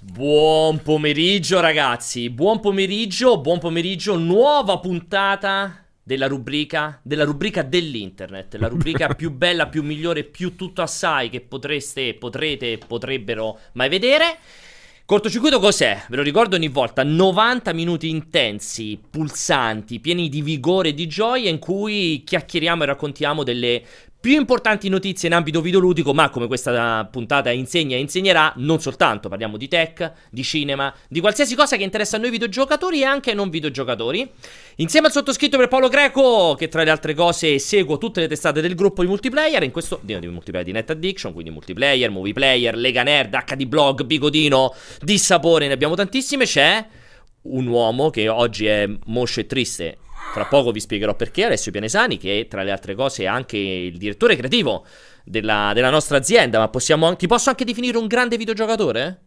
Buon pomeriggio ragazzi, buon pomeriggio, buon pomeriggio, nuova puntata della rubrica, della rubrica dell'internet, la rubrica più bella, più migliore, più tutto assai che potreste, potrete, potrebbero mai vedere. Cortocircuito cos'è? Ve lo ricordo ogni volta, 90 minuti intensi, pulsanti, pieni di vigore e di gioia in cui chiacchieriamo e raccontiamo delle più importanti notizie in ambito videoludico, ma come questa puntata insegna e insegnerà, non soltanto parliamo di tech, di cinema, di qualsiasi cosa che interessa a noi videogiocatori e anche ai non videogiocatori. Insieme al sottoscritto per Paolo Greco, che tra le altre cose seguo tutte le testate del gruppo di multiplayer, in questo di, di multiplayer di Net Addiction, quindi multiplayer, movie player, Lega Nerd, HD Blog, Bigodino, di sapore, ne abbiamo tantissime, c'è un uomo che oggi è moscio e triste fra poco vi spiegherò perché. Alessio Pianesani, che tra le altre cose è anche il direttore creativo della, della nostra azienda. Ma possiamo, ti posso anche definire un grande videogiocatore?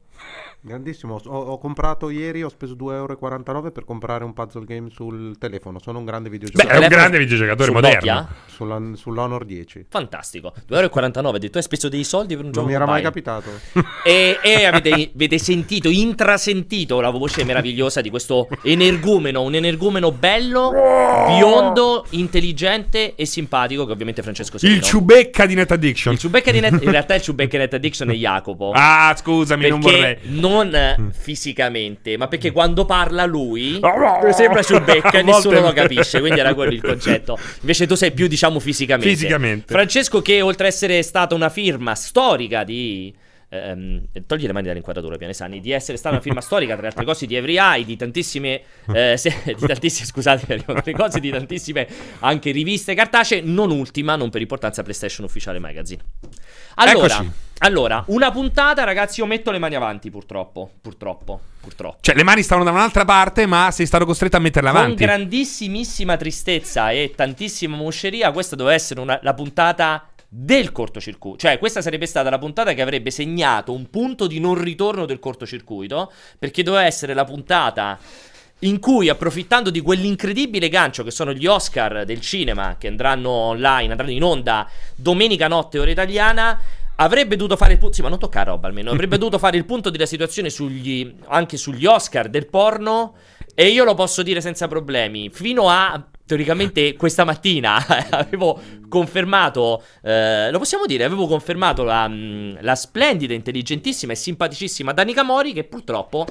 Grandissimo, ho, ho, comprato ieri, ho speso 2,49 euro per comprare un puzzle game sul telefono. Sono un grande videogiocatore. Beh, è un grande videogiocatore moderno. Sulla, sull'Honor 10. Fantastico. 2,49 euro. Detto, hai speso dei soldi per un non gioco. Non mi era mai capitato. e, e avete, avete, sentito, intrasentito la voce meravigliosa di questo energumeno. Un energumeno bello, biondo, intelligente e simpatico. Che ovviamente Francesco Serino. Il ciubecca di Net Addiction. Il ciubecca di Net In realtà il ciubecca di Net Addiction è Jacopo. Ah, scusami, non vorrei. Non non fisicamente, ma perché quando parla lui sembra ciubecca e nessuno lo capisce, quindi era quello il concetto. Invece tu sei più, diciamo, fisicamente. Fisicamente. Francesco che oltre ad essere stata una firma storica di ehm, togli le mani dall'inquadratura, Pianesani, di essere stata una firma storica, tra le altre cose, di Every Eye, di tantissime, eh, se, di tantissime, scusate, le cose, di tantissime anche riviste cartacee, non ultima, non per importanza, PlayStation Ufficiale Magazine. Allora, Eccoci. allora, una puntata, ragazzi, io metto le mani avanti, purtroppo, purtroppo, purtroppo. Cioè, le mani stavano da un'altra parte, ma sei stato costretto a metterle avanti. Con grandissimissima tristezza e tantissima mosceria, questa doveva essere una, la puntata del cortocircuito. Cioè, questa sarebbe stata la puntata che avrebbe segnato un punto di non ritorno del cortocircuito, perché doveva essere la puntata in cui, approfittando di quell'incredibile gancio che sono gli Oscar del cinema, che andranno online, andranno in onda domenica notte ora italiana, avrebbe dovuto fare il punto. Sì, ma non tocca roba almeno. Avrebbe dovuto fare il punto della situazione sugli, anche sugli Oscar del porno. E io lo posso dire senza problemi. Fino a teoricamente questa mattina avevo confermato, eh, lo possiamo dire, avevo confermato la, mm, la, splendida, intelligentissima e simpaticissima Danica Mori che purtroppo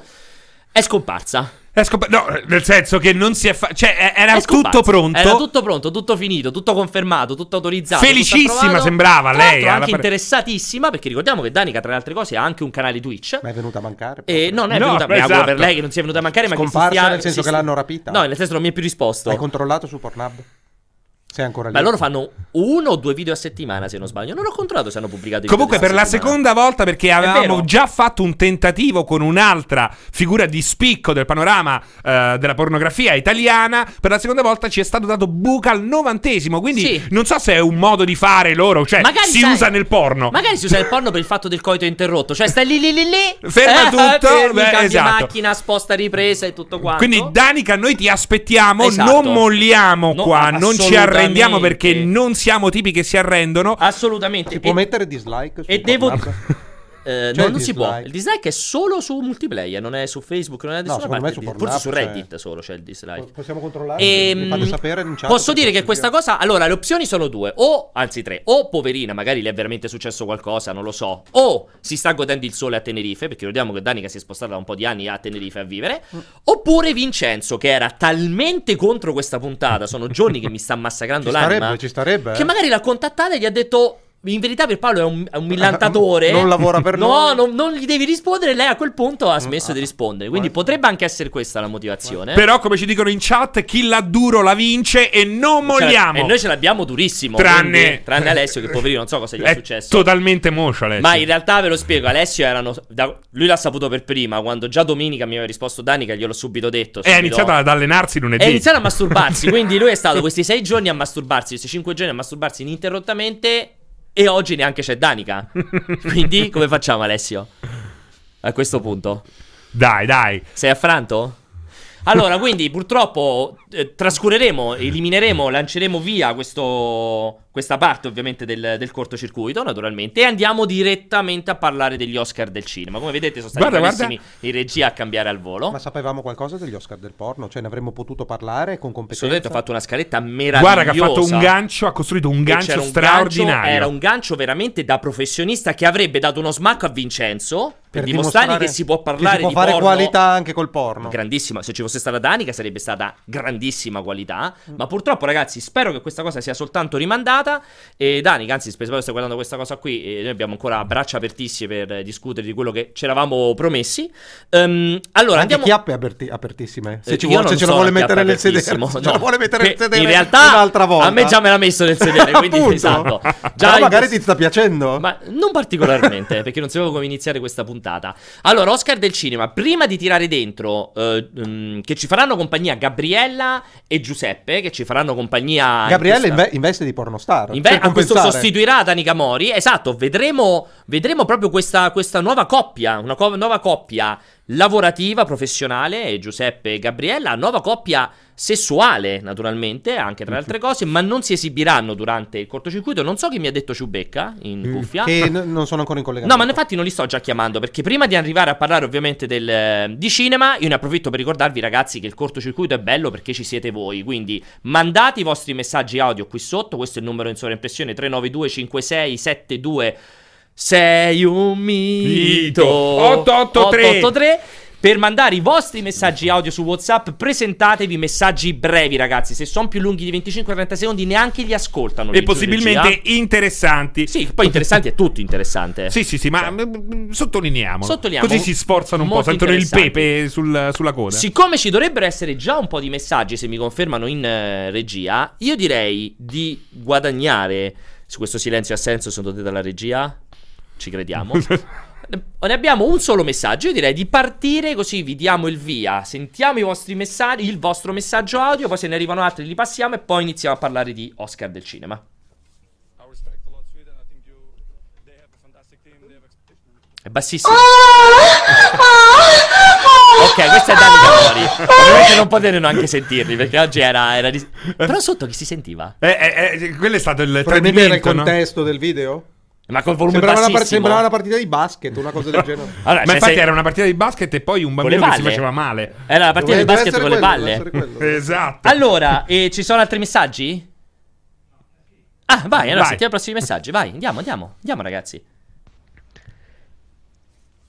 è scomparsa. È scompa- no, nel senso che non si è fatto. Cioè, era tutto pronto. Era tutto pronto, tutto finito, tutto confermato, tutto autorizzato. Felicissima sembrava tra lei. Anche interessatissima, perché ricordiamo che Danica, tra le altre cose, ha anche un canale Twitch. Ma è venuta a mancare. E non è no, venuta a esatto. per lei che non sia venuta a mancare, ma Scomparsa che si stia, nel senso si che l'hanno rapita. No, nel senso non mi è più risposto. Hai controllato su Pornhub? Sei ancora lì? Ma loro fanno uno o due video a settimana, se non sbaglio. Non ho controllato se hanno pubblicato i Comunque, per la seconda volta, perché avevamo già fatto un tentativo con un'altra figura di spicco del panorama uh, della pornografia italiana. Per la seconda volta ci è stato dato buca al novantesimo. Quindi sì. non so se è un modo di fare loro. Cioè, magari si sai, usa nel porno. Magari si usa nel porno per il fatto del coito interrotto. Cioè, stai lì lì lì lì. Ferma eh, tutto. Fermi, beh, cambia esatto. macchina, sposta ripresa e tutto quanto. Quindi, Danica, noi ti aspettiamo. Esatto. Non molliamo no, qua. Non ci arrendiamo perché non siamo tipi che si arrendono. Assolutamente. Si può e, mettere dislike? E devo. Eh, no, non si può. Il dislike è solo su multiplayer, non è su Facebook, non è da nessuna no, parte. Su Forse su Reddit cioè... solo c'è il dislike. Possiamo controllare? E, Mi fate sapere Posso dire che questa cosa. Allora, le opzioni sono due. O, anzi tre. O poverina, magari le è veramente successo qualcosa, non lo so. O si sta godendo il sole a Tenerife, perché ricordiamo che Danica si è spostata da un po' di anni a Tenerife a vivere. Mm. Oppure Vincenzo, che era talmente contro questa puntata, sono giorni che mi sta massacrando ci l'anima. Starebbe, ci starebbe. Che magari l'ha contattata e gli ha detto in verità per Paolo è un, è un millantatore. non lavora per no, noi. No, non, gli devi rispondere. Lei a quel punto ha smesso di rispondere. Quindi potrebbe anche essere questa la motivazione. Però, come ci dicono in chat, chi l'ha duro la vince e non molliamo. E noi ce l'abbiamo durissimo. Tranne, quindi, tranne Alessio, che poverino, non so cosa gli è, è successo. Totalmente moscio, Alessio. Ma in realtà ve lo spiego. Alessio erano. Da, lui l'ha saputo per prima. Quando già domenica mi aveva risposto Danica, gliel'ho subito detto. Subito. È iniziato ad allenarsi lunedì. È iniziato a masturbarsi. quindi lui è stato questi sei giorni a masturbarsi, questi cinque giorni a masturbarsi ininterrottamente. E oggi neanche c'è Danica. Quindi come facciamo Alessio? A questo punto. Dai, dai. Sei affranto? Allora, quindi purtroppo eh, trascureremo, elimineremo, lanceremo via questo, questa parte ovviamente del, del, cortocircuito, naturalmente, e andiamo direttamente a parlare degli Oscar del cinema. Come vedete sono stati guarda, bravissimi guarda. in regia a cambiare al volo. Ma sapevamo qualcosa degli Oscar del porno? Cioè ne avremmo potuto parlare con competenza? Assolutamente, ho fatto una scaletta meravigliosa. Guarda che ha fatto un gancio, ha costruito un gancio un straordinario. Gancio, era un gancio veramente da professionista che avrebbe dato uno smacco a Vincenzo per, dimostrare, dimostrare che si può parlare si può di fare porno, qualità anche col porno. Grandissima. Se ci fosse stata Danica sarebbe stata grandissima qualità. Mm. Ma purtroppo, ragazzi, spero che questa cosa sia soltanto rimandata. E Danica, anzi, che stai guardando questa cosa qui. E noi abbiamo ancora braccia apertissime per discutere di quello che ci eravamo promessi. Um, allora, anche andiamo... chiappe aperti- apertissime. Se, ci vuole, se ce lo vuole mettere nel sedere, se no. ce lo vuole mettere nel sedere in realtà, un'altra volta. A me già me l'ha messo nel sedere. quindi, esatto. Già magari ti sta piacendo. Ma non particolarmente, perché non sapevo come iniziare questa puntata. Allora. Oscar del cinema, prima di tirare dentro uh, um, che ci faranno compagnia Gabriella e Giuseppe, che ci faranno compagnia... Gabriella in inve- investe di pornostar. Inve- a questo sostituirà Danica Mori. Esatto, vedremo, vedremo proprio questa, questa nuova coppia, una co- nuova coppia lavorativa, professionale, Giuseppe e Gabriella, nuova coppia sessuale, naturalmente, anche tra le altre cose, ma non si esibiranno durante il cortocircuito. Non so chi mi ha detto Ciubecca in mm, cuffia. Che n- non sono ancora in collegamento. No, ma infatti non li sto già chiamando, perché prima di arrivare a parlare ovviamente del, di cinema, io ne approfitto per ricordarvi ragazzi che il cortocircuito è bello perché ci siete voi, quindi mandate i vostri messaggi audio qui sotto, questo è il numero in sovraimpressione 392 56 72 sei un mito 883 883 per mandare i vostri messaggi audio su WhatsApp, presentatevi messaggi brevi, ragazzi. Se sono più lunghi di 25-30 secondi, neanche li ascoltano. E possibilmente interessanti. Sì, poi interessanti è tutto interessante. Sì, sì, sì, ma cioè. sottolineiamo. Sottolineiamo. Così si sforzano un po', sentono il pepe sul, sulla coda. Siccome ci dovrebbero essere già un po' di messaggi, se mi confermano in uh, regia, io direi di guadagnare. Su questo silenzio ha senso secondo te dalla regia? Ci crediamo. Ne abbiamo un solo messaggio. Io direi di partire così vi diamo il via. Sentiamo i vostri messaggi, il vostro messaggio audio. Poi se ne arrivano altri li passiamo e poi iniziamo a parlare di Oscar del cinema. È bassissimo. ok, questo è Dani Camori. Ovviamente non potete anche sentirli perché oggi era. era dis- Però sotto chi si sentiva? Eh, eh, eh, quello è stato il tradimento. il contesto no? del video? Ma col volume sembrava una, par- sembrava una, partita di basket, una cosa del genere. allora, ma cioè infatti sei... era una partita di basket e poi un bambino che si faceva male. Era la partita Doveva di basket con quello, le palle. esatto. Allora, e ci sono altri messaggi? Ah, vai, allora vai. sentiamo i prossimi messaggi. Vai, andiamo, andiamo. Andiamo, ragazzi.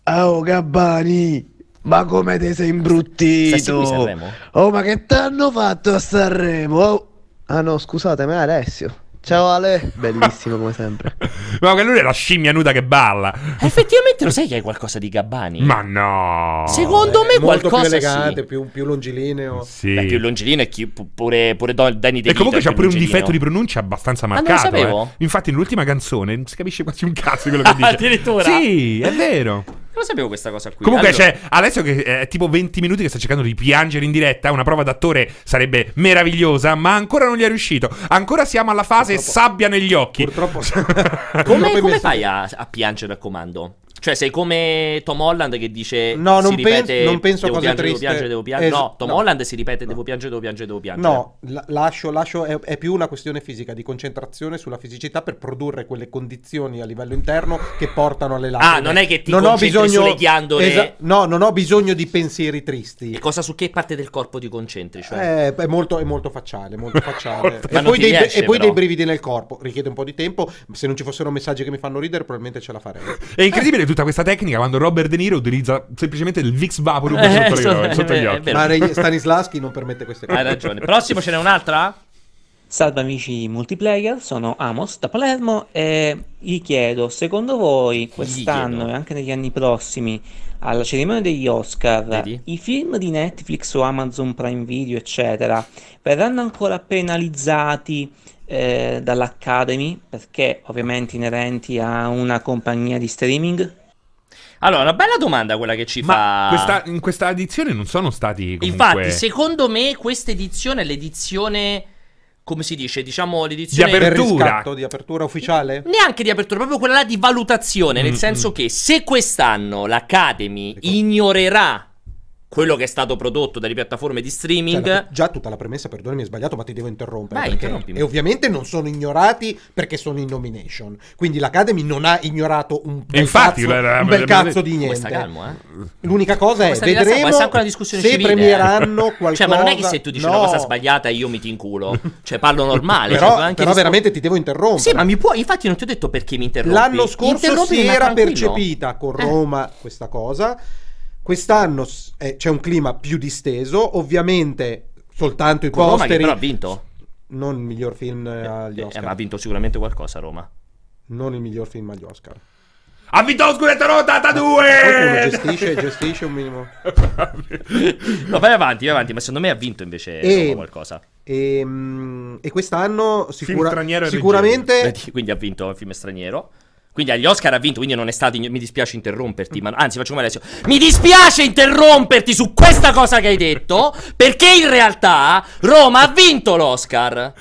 Oh, Gabbani. Ma come ti sei imbruttito? Oh, ma che t'hanno fatto a Sanremo? Oh. Ah no, scusatemi, Alessio. Ciao Ale, bellissimo come sempre. Ma che lui è la scimmia nuda che balla. Effettivamente lo sai che hai qualcosa di Gabbani? Ma no. Secondo me molto qualcosa più elegante, sì. più, più longilineo. Sì. Beh, più longilineo e chi, pure, pure Danny DeVito. E comunque c'ha pure un difetto di pronuncia abbastanza marcato. Ah, non lo sapevo. Eh. Infatti nell'ultima canzone non si capisce quasi un cazzo di quello che dice. Addirittura? Sì, è vero. Non lo sapevo questa cosa qui. Comunque allora... c'è Alessio che è tipo 20 minuti che sta cercando di piangere in diretta. Una prova d'attore sarebbe meravigliosa, ma ancora non gli è riuscito. Ancora siamo alla fase Purtroppo... sabbia negli occhi. Purtroppo. come, come fai a, a piangere a comando? Cioè, sei come Tom Holland che dice. No, non, ripete, penso, non penso devo a cose piangere, triste. Devo piangere, devo piangere. Es- no, Tom no. Holland si ripete: no. devo piangere, devo piangere, devo piangere. No, la- lascio, lascio è, è, più una questione fisica, di concentrazione sulla fisicità per produrre quelle condizioni a livello interno che portano alle lacrime. Ah, non è che ti non ho bisogno, sulle ghiandole. Esa- no, non ho bisogno di pensieri tristi. E cosa su che parte del corpo ti concentri? Cioè? Eh, è, molto, è molto facciale, molto facciale. e, poi dei, riesce, e poi dei brividi nel corpo. Richiede un po' di tempo. Se non ci fossero messaggi che mi fanno ridere, probabilmente ce la farei. È incredibile tutta questa tecnica quando Robert De Niro utilizza semplicemente il Vix Vaporub eh, sotto, so, le, sotto gli occhi. Ma Stanislaschi non permette queste cose. Hai ragione. Prossimo ce n'è un'altra? Salve amici multiplayer, sono Amos da Palermo e gli chiedo, secondo voi quest'anno e anche negli anni prossimi, alla cerimonia degli Oscar, Vedi? i film di Netflix o Amazon Prime Video, eccetera, verranno ancora penalizzati eh, dall'Academy perché ovviamente inerenti a una compagnia di streaming? Allora, una bella domanda quella che ci Ma fa. Questa, in questa edizione non sono stati. Comunque... Infatti, secondo me, questa edizione è l'edizione. Come si dice? Diciamo l'edizione di apertura. di apertura ufficiale? Neanche di apertura, proprio quella là di valutazione. Nel mm, senso mm. che se quest'anno l'Academy ecco. ignorerà quello che è stato prodotto dalle piattaforme di streaming. Cioè, già tutta la premessa, perdonami, è sbagliato, ma ti devo interrompere. Vai, e ovviamente non sono ignorati perché sono in nomination. Quindi l'Academy non ha ignorato un bel Infatti, cazzo, la, la, un bel cazzo di niente. Calmo, eh? L'unica cosa è vedremo se civile, premieranno qualcosa. Cioè, ma non è che se tu dici no. una cosa sbagliata io mi ti inculo. Cioè, parlo normale. però, cioè, però veramente ti devo interrompere. Sì, ma mi può. Infatti, non ti ho detto perché mi interrompi. L'anno scorso si era percepita con eh. Roma eh. questa cosa. Quest'anno eh, c'è un clima più disteso, ovviamente soltanto i Con posteri... Roma che però ha vinto. Non il miglior film eh, agli eh, Oscar. ma ha vinto sicuramente qualcosa Roma. Non il miglior film agli Oscar. Ha vinto lo scudetto 82! Qualcuno gestisce, gestisce un minimo. no, vai avanti, vai avanti, ma secondo me ha vinto invece e, qualcosa. E, ehm, e quest'anno sicura, sicuramente... Quindi ha vinto un film straniero. Quindi agli Oscar ha vinto, quindi non è stato. Mi dispiace interromperti, ma anzi, faccio come Alessio. Mi dispiace interromperti su questa cosa che hai detto, perché in realtà Roma ha vinto l'Oscar.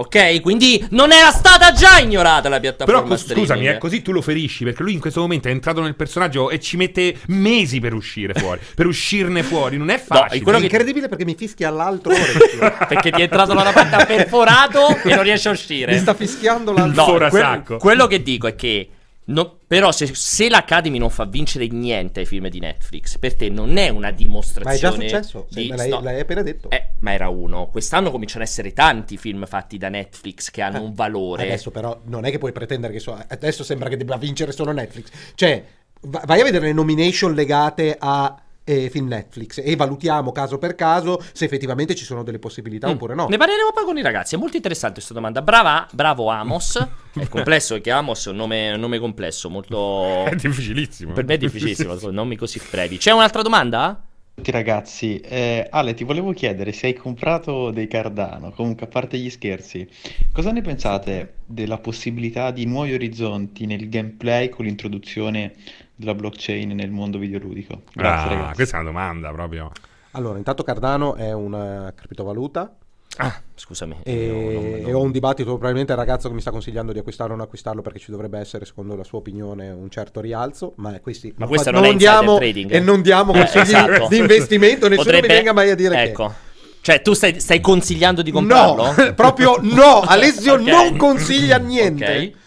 Ok? Quindi non era stata già ignorata la piattaforma Però streaming. scusami, è così tu lo ferisci perché lui in questo momento è entrato nel personaggio e ci mette mesi per uscire fuori, per uscirne fuori, non è facile. No, è, è incredibile perché mi fischia all'altro perché ti è entrato la rapata perforato e non riesce a uscire. Mi sta fischiando l'altro no, que- quello che dico è che No, però se, se, l'Academy non fa vincere niente ai film di Netflix, per te non è una dimostrazione. Ma è già successo, di... l'hai, no. l'hai, appena detto. Eh, ma era uno. Quest'anno cominciano ad essere tanti film fatti da Netflix che hanno eh, un valore. Adesso però non è che puoi pretendere che so... adesso sembra che debba vincere solo Netflix. Cioè, vai a vedere le nomination legate a eh, film Netflix e valutiamo caso per caso se effettivamente ci sono delle possibilità mm. oppure no. Ne parleremo poi con i ragazzi, è molto interessante questa domanda. Brava, bravo Amos. è complesso perché Amos è un nome, un nome complesso, molto... È difficilissimo. Per me è difficilissimo, nomi così brevi. C'è un'altra domanda? Tutti ragazzi, eh, Ale ti volevo chiedere se hai comprato dei Cardano, comunque a parte gli scherzi, cosa ne pensate della possibilità di nuovi orizzonti nel gameplay con l'introduzione della blockchain nel mondo videoludico? Grazie ah, ragazzi. Questa è una domanda proprio. Allora, intanto Cardano è una criptovaluta. Ah, scusami. E, non, non... e, ho un dibattito, probabilmente il ragazzo che mi sta consigliando di acquistare o non acquistarlo perché ci dovrebbe essere, secondo la sua opinione, un certo rialzo. Ma questi ma questo non, non diamo trading. e non diamo eh, consigli esatto. di investimento. Nessuno Potrebbe... mi venga mai a dire ecco. che. Cioè, tu stai, stai, consigliando di comprarlo? No, proprio no. Alessio okay. non consiglia niente. Ok.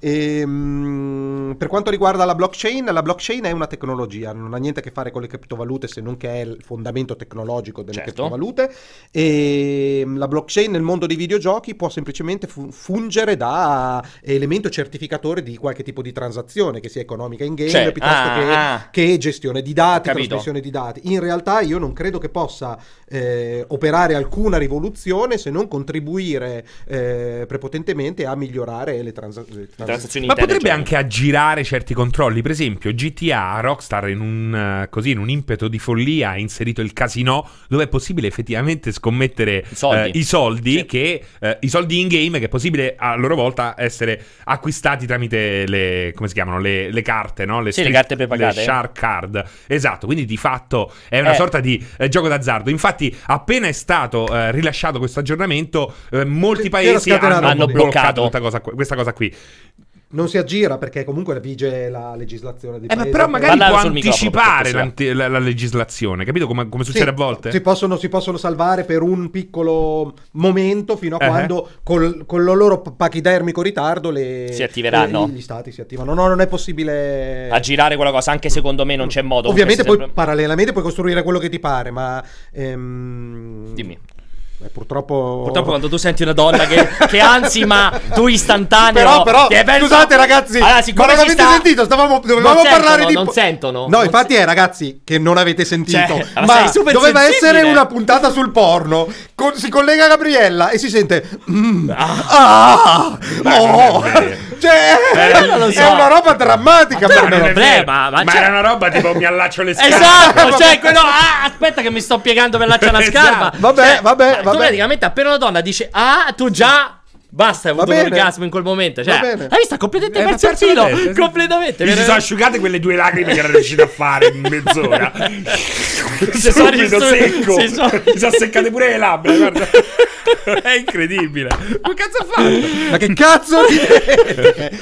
E, ehm, per quanto riguarda la blockchain, la blockchain è una tecnologia, non ha niente a che fare con le criptovalute se non che è il fondamento tecnologico delle certo. criptovalute. E ehm, la blockchain nel mondo dei videogiochi può semplicemente fu- fungere da elemento certificatore di qualche tipo di transazione, che sia economica in game cioè, piuttosto ah, che, ah. che, gestione di dati, trasmissione di dati. In realtà io non credo che possa eh, operare alcuna rivoluzione se non contribuire eh, prepotentemente a migliorare le, trans- le transazioni transazioni Ma potrebbe cioè. anche aggirare certi controlli. Per esempio, GTA, Rockstar, in un, uh, così, in un impeto di follia, ha inserito il casino dove è possibile effettivamente scommettere I soldi, uh, i, soldi sì. che, uh, i soldi in game che è possibile a loro volta essere acquistati tramite le, come si chiamano, le, le carte, no? Le, sì, le carte prepagate. Le shark card. Esatto, quindi di fatto è una eh. sorta di eh, gioco d'azzardo. Infatti, appena è stato eh, rilasciato questo aggiornamento, molti paesi hanno, hanno bloccato cosa, questa cosa qui non si aggira perché comunque vige la legislazione di eh, paese. però magari può anticipare la, la, legislazione, capito come, come succede sì, a volte? Si possono, si possono, salvare per un piccolo momento fino a uh-huh. quando col, con il loro pachidermico ritardo le, si attiveranno. Le, gli stati si attivano. No, non è possibile aggirare quella cosa, anche secondo me non c'è modo. Ovviamente poi sempre... parallelamente puoi costruire quello che ti pare, ma... Ehm... Dimmi. Beh, purtroppo... purtroppo quando tu senti una donna che, che anzi ma tu istantaneo però però scusate ragazzi allora, ma non avete sta... sentito? Stavamo, dovevamo non parlare di non sentono no non infatti è ragazzi che non avete sentito. Cioè, ma doveva essere una puntata sul porno Con, si collega a Gabriella e si sente mm, ah, ah oh, cioè, eh, so. è una roba drammatica ma per me problema, ma, ma era una roba tipo mi allaccio le scarpe esatto cioè quello ah, aspetta che mi sto piegando per allacciare la scarpa vabbè cioè, vabbè tu praticamente appena una donna dice ah, tu già Basta, hai avuto un orgasmo in quel momento. Cioè, hai visto? Completamente eh, perso il filo. Sì. Completamente. Mi si sono asciugate quelle due lacrime che era riuscito a fare in mezz'ora. si sono secco. Si sono... Mi sono seccate pure le labbra. Guarda. È incredibile. Ma cazzo ha fatto? Ma che cazzo di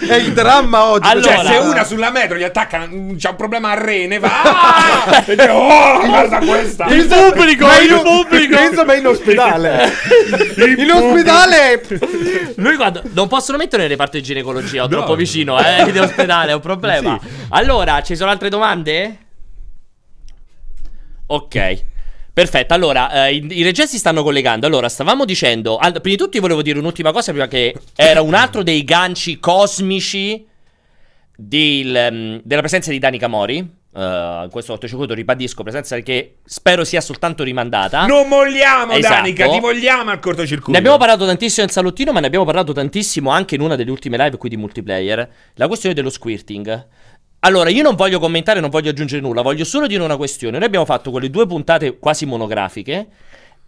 È il dramma oggi. Allora, cioè, se una sulla metro gli attacca, c'ha un problema a rene, va. Ah! e oh, guarda questa. Il pubblico, il pubblico. Penso ma in ospedale. in ospedale. Lui quando non possono mettere nel reparto di ginecologia, ho no. troppo vicino, eh, in ospedale, è un problema. Sì. Allora, ci sono altre domande? Ok. Perfetto, allora, eh, i, i registi si stanno collegando. Allora, stavamo dicendo, al, prima di tutto volevo dire un'ultima cosa, prima che era un altro dei ganci cosmici del, um, della presenza di Danica Mori. Uh, in questo cortocircuito ribadisco presenza che spero sia soltanto rimandata. Non vogliamo, esatto. Danica, ti vogliamo al cortocircuito. Ne abbiamo parlato tantissimo in salottino, ma ne abbiamo parlato tantissimo anche in una delle ultime live qui di multiplayer. La questione dello squirting. Allora, io non voglio commentare, non voglio aggiungere nulla, voglio solo dire una questione. Noi abbiamo fatto quelle due puntate quasi monografiche.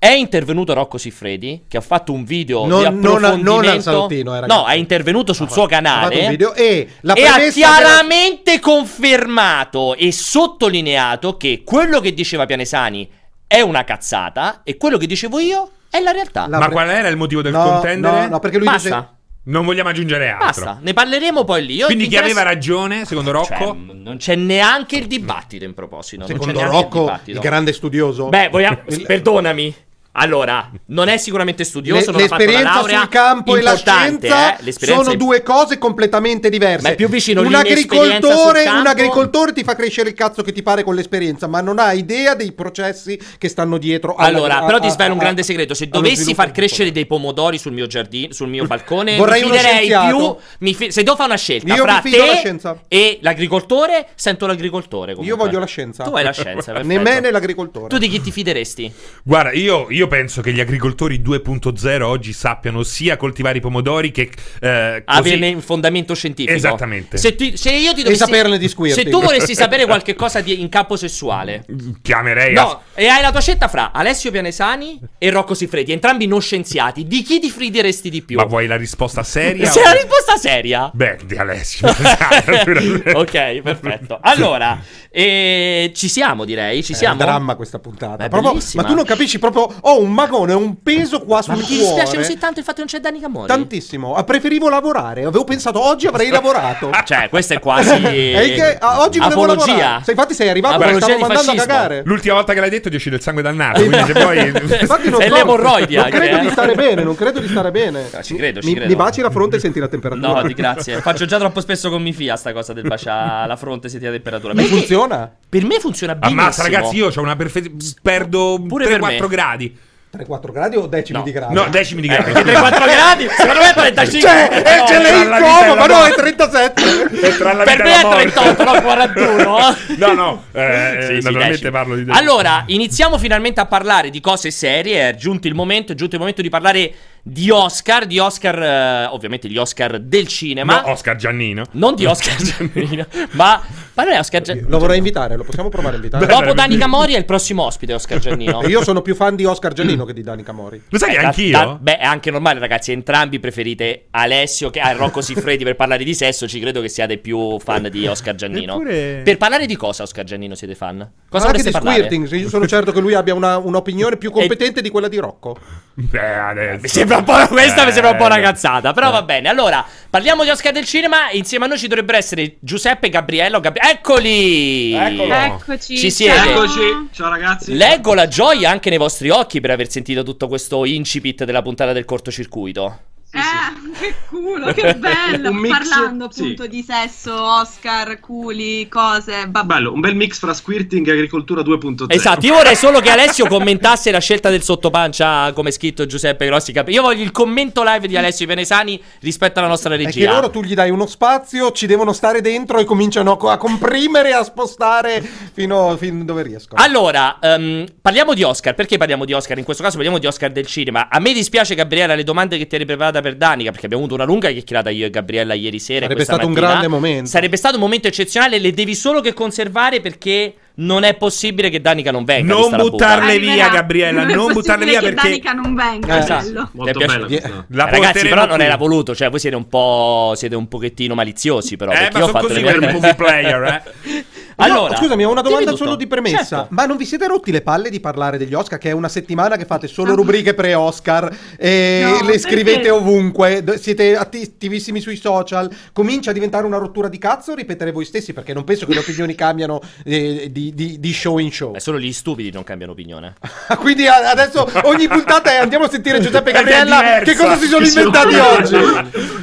È intervenuto Rocco Siffredi, che ha fatto un video non, di approfondimento. Non, non al salottino, eh, No, è intervenuto sul ha suo canale. e, e ha chiaramente della... confermato e sottolineato che quello che diceva Pianesani è una cazzata e quello che dicevo io è la realtà. La Ma pre... qual era il motivo del no, contendere? No, no, perché lui Basta. dice non vogliamo aggiungere altro. Basta, ne parleremo poi lì. Io Quindi chi aveva ragione, secondo Rocco? Cioè, non c'è neanche il dibattito in proposito. Secondo Rocco, il, il, grande studioso. Beh, vogliamo... perdonami. Allora, non è sicuramente studioso, Le, l'esperienza sul campo e la scienza eh? sono due cose completamente diverse. Ma è più vicino un agricoltore, un agricoltore ti fa crescere il cazzo che ti pare con l'esperienza, ma non ha idea dei processi che stanno dietro. Allora, alla, però ti svelo un grande segreto: se dovessi far crescere dei pomodori sul mio giardino, sul mio balcone, vorrei mi fiderei più. Mi fi- se devo fare una scelta Io fra te e l'agricoltore, sento l'agricoltore. Comunque. Io voglio la scienza. Tu hai la scienza. né me né l'agricoltore. Tu di chi ti fideresti? Guarda, io, io penso che gli agricoltori 2.0 oggi sappiano sia coltivare i pomodori che eh, averne un fondamento scientifico. Esattamente. Se, tu, se io ti dovessi, e saperne di squirting. Se tu volessi sapere qualche cosa di, in campo sessuale, chiamerei. No, a... e hai la tua scelta fra Alessio Pianesani e Rocco Sifredi, entrambi non scienziati. Di chi ti frideresti di più? Ma vuoi la risposta seria? Se o... la risposta seria? Beh, di Alessio. ok, perfetto. Allora, eh, ci siamo, direi. Ci siamo. È un dramma questa puntata. Proprio, ma tu non capisci proprio. Ho un magone, un peso qua sul ma cuore. Mi dispiace così tanto il fatto che non c'è Danica Mori. Tantissimo. Ah, preferivo lavorare. Avevo pensato oggi avrei lavorato. cioè, questo è quasi. è che, ah, oggi volevo Apologia. lavorare. Se infatti sei arrivato e stavo mandando a cagare. L'ultima volta che l'hai detto ti è uscito il sangue dal naso. quindi se poi. infatti non è so, Non credo eh. di stare bene. Non credo di stare bene. No, ci credo, ci mi, credo. Mi baci la fronte e senti la temperatura. No, di grazie. Faccio già troppo spesso con Mifia sta cosa del baciare la fronte e senti la temperatura. Ma funziona? Per me funziona benissimo. Ammazza, ragazzi, io ho una perfetta. Perdo 3-4 gradi. 3-4 gradi o decimi no. di grado? No, decimi di grado. Eh, 3-4 gradi? Secondo me è 35. Cioè, no, ce l'hai in como, ma no, è 37. è tra la per me è 38, no 41. no, no, eh, sì, naturalmente decimi. parlo di decimi. Allora, iniziamo finalmente a parlare di cose serie. È giunto il momento, è giunto il momento di parlare di Oscar, di Oscar, eh, ovviamente gli Oscar del cinema. No, Oscar Giannino. Non di Oscar Giannino, ma, ma non è Oscar Giannino. Lo vorrei invitare, lo possiamo provare a invitare. Dopo Danica Mori è il prossimo ospite Oscar Giannino. e io sono più fan di Oscar Giannino che di Danica Mori. Lo sai eh, che anch'io? Da, beh, è anche normale, ragazzi, entrambi preferite Alessio che a Rocco Siffredi per parlare di sesso, ci credo che siate più fan di Oscar Giannino. Eppure... Per parlare di cosa Oscar Giannino siete fan? Cosa ma anche di parlare? squirting, io sono certo che lui abbia una, un'opinione più competente e... di quella di Rocco. Beh, adesso. Mi sembra un po' questa eh sembra un po' una cazzata. Però va bene. Allora, parliamo di Oscar del cinema. Insieme a noi ci dovrebbero essere Giuseppe e Gabriello. Gabri- Eccoli! Eccolo. Eccoci. Ci siete. Eccoci. Ciao ragazzi. Leggo la gioia anche nei vostri occhi per aver sentito tutto questo incipit della puntata del cortocircuito. Sì, eh, sì. che culo, che bello! mix, Parlando appunto sì. di sesso, Oscar, culi, cose. Vabbè. Bello, un bel mix fra squirting e agricoltura 2.0. Esatto, io vorrei solo che Alessio commentasse la scelta del sottopancia, come scritto Giuseppe Grossi. Io voglio il commento live di Alessio Venesani rispetto alla nostra regia. Perché loro tu gli dai uno spazio, ci devono stare dentro e cominciano a comprimere e a spostare fino, fino dove riescono. Allora, um, parliamo di Oscar. Perché parliamo di Oscar? In questo caso parliamo di Oscar del cinema. A me dispiace, Gabriele, le domande che ti eri preparata per per Danica, perché abbiamo avuto una lunga chiacchierata io e Gabriella ieri sera. Sarebbe stato mattina. un grande momento. Sarebbe stato un momento eccezionale, le devi solo che conservare perché non è possibile che Danica non venga. Non buttarle via, Gabriella. Non, non buttarle via perché. Danica non venga. Eh, esatto. Molto bella. La eh, Ragazzi, però non era voluto. Cioè, voi siete un po'. Siete un pochettino maliziosi, però. Eh, ma io ho fatto così per movie player, eh. Allora, no, scusami, ho una domanda solo di premessa. Certo. Ma non vi siete rotti le palle di parlare degli Oscar? Che è una settimana che fate solo rubriche pre-Oscar e no, le scrivete perché? ovunque. Siete attivissimi sui social. Comincia a diventare una rottura di cazzo ripetere voi stessi perché non penso che le opinioni cambiano eh, di, di, di, show in show. È solo gli stupidi non cambiano opinione. Quindi adesso ogni puntata è andiamo a sentire Giuseppe Gabriella che cosa si sono inventati oggi.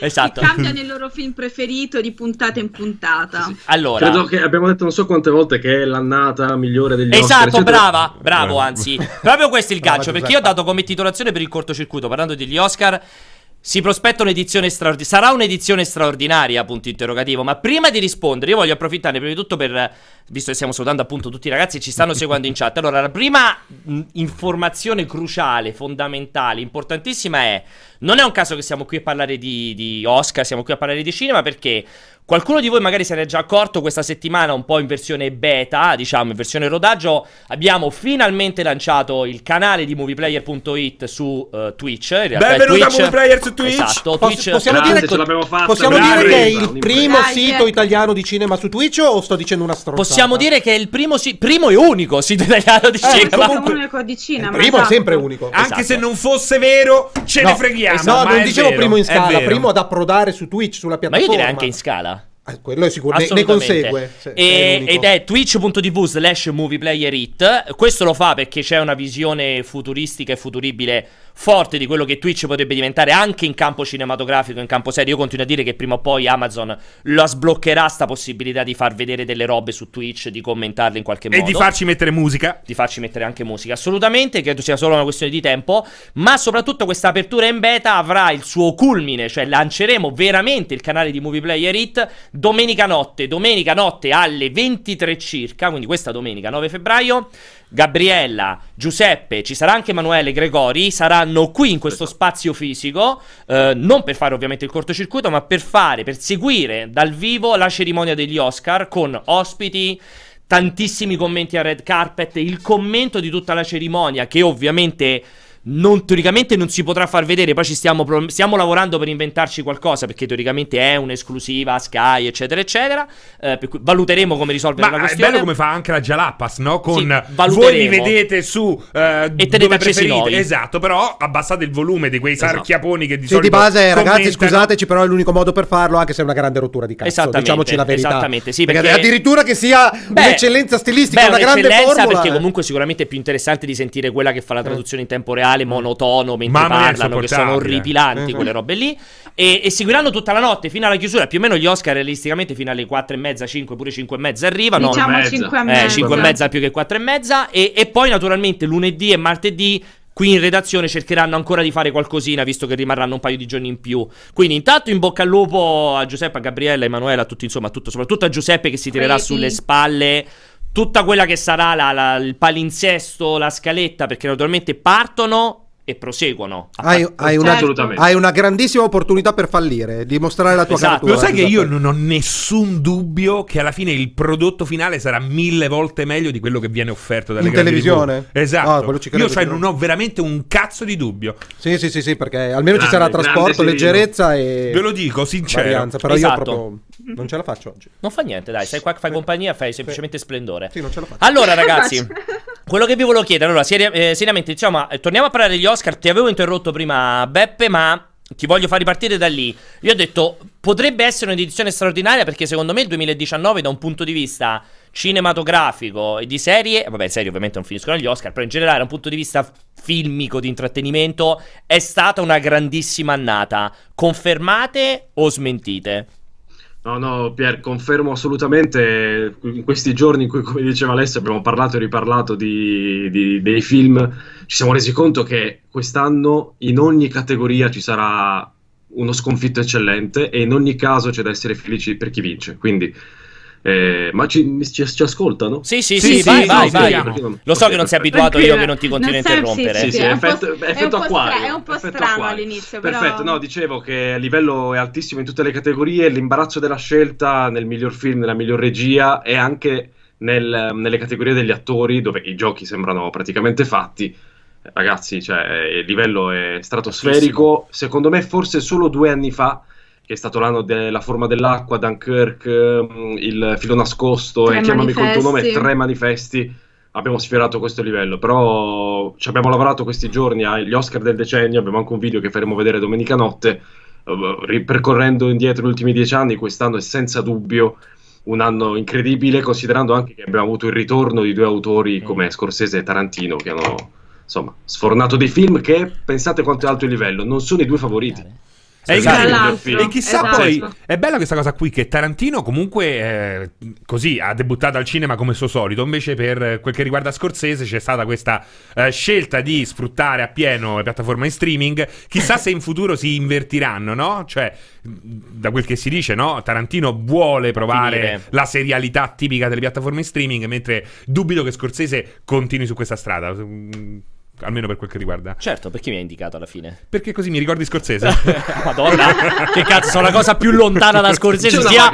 esatto. cambiano il loro film preferito di puntata in puntata. Sì, sì. Allora, credo che abbiamo detto non so quante volte che è l'annata migliore degli esatto, Oscar. Esatto, brava, bravo, anzi. Proprio questo è il gancio, perché io ho dato come titolazione per il cortocircuito parlando degli Oscar si prospetta un'edizione straordinaria. Sarà un'edizione straordinaria, punto interrogativo. Ma prima di rispondere, io voglio approfittare prima di tutto per. Visto che stiamo salutando appunto tutti i ragazzi che ci stanno seguendo in chat. Allora, la prima informazione cruciale, fondamentale, importantissima è. Non è un caso che siamo qui a parlare di, di Oscar, siamo qui a parlare di cinema perché Qualcuno di voi magari se ne è già accorto questa settimana, un po' in versione beta, diciamo in versione rodaggio, abbiamo finalmente lanciato il canale di movieplayer.it su uh, Twitch. In Benvenuto Twitch, a Movieplayer su Twitch. Esatto, Twitch. possiamo Grazie, dire, possiamo dire che è il primo sito italiano di cinema su Twitch o sto dicendo una stronzata? Possiamo dire che è il primo, si- primo e unico sito italiano di eh, cinema. Comunque, unico di cinema. Il primo esatto. è sempre unico. Anche esatto. se non fosse vero, ce no, ne freghiamo. No, non dicevo vero, primo in scala, primo ad approdare su Twitch, sulla piattaforma. Ma io direi anche in scala. Ah, quello è sicuro, ne, ne consegue. Se, e, ed è twitch.tv slash movieplayerit. Questo lo fa perché c'è una visione futuristica e futuribile forte di quello che Twitch potrebbe diventare anche in campo cinematografico, in campo serio. Io continuo a dire che prima o poi Amazon la sbloccherà sta possibilità di far vedere delle robe su Twitch, di commentarle in qualche modo. E di farci mettere musica. Di farci mettere anche musica. Assolutamente, credo sia solo una questione di tempo. Ma soprattutto questa apertura in beta avrà il suo culmine, cioè lanceremo veramente il canale di Movie Player It domenica notte. Domenica notte alle 23 circa, quindi questa domenica 9 febbraio. Gabriella, Giuseppe, ci sarà anche Emanuele Gregori, saranno qui in questo spazio fisico, eh, non per fare ovviamente il cortocircuito, ma per fare, per seguire dal vivo la cerimonia degli Oscar con ospiti tantissimi commenti a red carpet, il commento di tutta la cerimonia che ovviamente non, teoricamente non si potrà far vedere. Poi ci stiamo, stiamo lavorando per inventarci qualcosa perché teoricamente è un'esclusiva Sky, eccetera, eccetera. Eh, per cui valuteremo come risolvere Ma la questione. È bello come fa anche la Jalapas, no? Con sì, voi li vedete su eh, e tenete preferite. Noi. Esatto, però abbassate il volume di quei esatto. sarchiaponi che di sì, solito di base, ragazzi, scusateci, però è l'unico modo per farlo, anche se è una grande rottura di cazzo. Diciamoci la verità. Esattamente, sì, perché, perché addirittura che sia beh, un'eccellenza stilistica, beh, una grande formula. perché eh. comunque sicuramente è più interessante di sentire quella che fa la traduzione in tempo reale, monotono mentre Mamma parlano, che sono orripilanti, uh-huh. quelle robe lì. E, e, seguiranno tutta la notte fino alla chiusura. Più o meno gli Oscar, realisticamente, fino alle 4 e mezza, 5, pure 5 e mezza arrivano. Diciamo 5 e mezza. Eh, 5 e mezza più che 4 e mezza. E, e poi, naturalmente, lunedì e martedì qui in redazione cercheranno ancora di fare qualcosina visto che rimarranno un paio di giorni in più. Quindi intanto in bocca al lupo a Giuseppe, a Gabriella, a Emanuela, a tutti, insomma, a tutto, soprattutto a Giuseppe che si tirerà Credi. sulle spalle tutta quella che sarà la, la, il palinsesto, la scaletta, perché naturalmente partono e proseguono. Hai, hai, una, hai, una, grandissima opportunità per fallire, dimostrare la tua esatto. Lo sai che io non ho nessun dubbio che alla fine il prodotto finale sarà mille volte meglio di quello che viene offerto dalle In televisione? TV. Esatto. Oh, io cioè, non ho veramente un cazzo di dubbio. Sì, sì, sì, sì perché almeno grande, ci sarà trasporto, leggerezza e Ve lo dico, sincero. Varianza, però esatto. io proprio non ce la faccio oggi. Non fa niente, dai, sei qua che fai compagnia, fai semplicemente splendore. Sì, non ce la faccio. Allora, ragazzi, quello che vi volevo chiedere, allora, seri- eh, seriamente, diciamo, eh, torniamo a parlare degli Oscar. Ti avevo interrotto prima, Beppe, ma ti voglio far ripartire da lì. Io ho detto, potrebbe essere un'edizione straordinaria perché secondo me il 2019 da un punto di vista cinematografico e di serie, vabbè, serie ovviamente non finiscono agli Oscar, però in generale da un punto di vista filmico, di intrattenimento, è stata una grandissima annata. Confermate o smentite? No, no, Pier, confermo assolutamente. In questi giorni in cui, come diceva Alessio, abbiamo parlato e riparlato di, di, dei film, ci siamo resi conto che quest'anno in ogni categoria ci sarà uno sconfitto eccellente e in ogni caso c'è da essere felici per chi vince. Quindi Eh, ma ci, ci, ci, ascoltano? Sì, sì, sì, sì, vai, vai, vai. vai. Lo so che non sei abituato io che non ti continuo a interrompere. Sì, sì, è, effetto, è, effetto acquario. È un po' strano all'inizio, però... Perfetto, no, dicevo che il livello è altissimo in tutte le categorie, l'imbarazzo della scelta nel miglior film, nella miglior regia e anche nel, nelle categorie degli attori dove i giochi sembrano praticamente fatti. Ragazzi, cioè, il livello è stratosferico. Altissimo. Secondo me forse solo due anni fa che è stato l'anno della forma dell'acqua, Dunkirk, mm, il filo nascosto tre e chiamami col tuo nome, tre manifesti. Abbiamo sfiorato questo livello, però ci abbiamo lavorato questi giorni agli Oscar del decennio, abbiamo anche un video che faremo vedere domenica notte, uh, ripercorrendo indietro gli ultimi dieci anni, quest'anno è senza dubbio un anno incredibile, considerando anche che abbiamo avuto il ritorno di due autori mm. come Scorsese e Tarantino che hanno insomma sfornato dei film che pensate quanto è alto il livello, non sono i due favoriti. E, esatto. e chissà esatto. poi, è bella questa cosa qui che Tarantino comunque eh, così ha debuttato al cinema come suo solito, invece per quel che riguarda Scorsese c'è stata questa eh, scelta di sfruttare appieno le piattaforme in streaming, chissà se in futuro si invertiranno, no? Cioè, da quel che si dice, no? Tarantino vuole provare Finire. la serialità tipica delle piattaforme in streaming, mentre dubito che Scorsese continui su questa strada almeno per quel che riguarda. Certo, perché mi hai indicato alla fine? Perché così mi ricordi Scorsese. Madonna, che cazzo, sono la cosa più lontana da Scorsese, sia,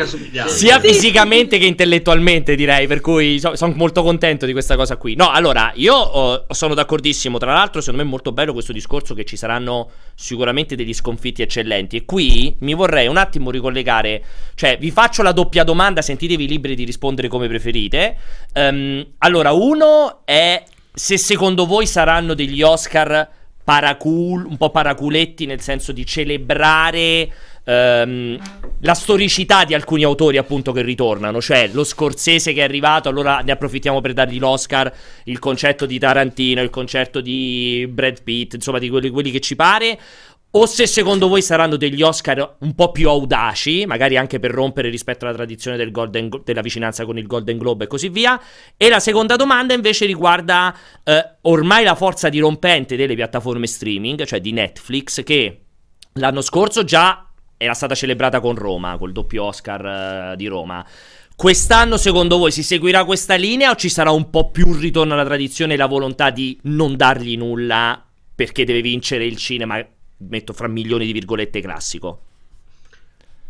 sia fisicamente che intellettualmente, direi. Per cui so, sono molto contento di questa cosa qui. No, allora, io oh, sono d'accordissimo. Tra l'altro, secondo me è molto bello questo discorso che ci saranno sicuramente degli sconfitti eccellenti. E qui mi vorrei un attimo ricollegare, cioè, vi faccio la doppia domanda, sentitevi liberi di rispondere come preferite. Um, allora, uno è se secondo voi saranno degli Oscar paracul, un po' paraculetti, nel senso di celebrare ehm, la storicità di alcuni autori appunto che ritornano, cioè lo Scorsese che è arrivato, allora ne approfittiamo per dargli l'Oscar, il concetto di Tarantino, il concetto di Brad Pitt, insomma di quelli, quelli che ci pare, o se secondo voi saranno degli Oscar un po' più audaci, magari anche per rompere rispetto alla tradizione del Golden, della vicinanza con il Golden Globe e così via. E la seconda domanda invece riguarda eh, ormai la forza dirompente delle piattaforme streaming, cioè di Netflix, che l'anno scorso già era stata celebrata con Roma, col doppio Oscar uh, di Roma. Quest'anno, secondo voi, si seguirà questa linea o ci sarà un po' più un ritorno alla tradizione e la volontà di non dargli nulla perché deve vincere il cinema metto fra milioni di virgolette classico?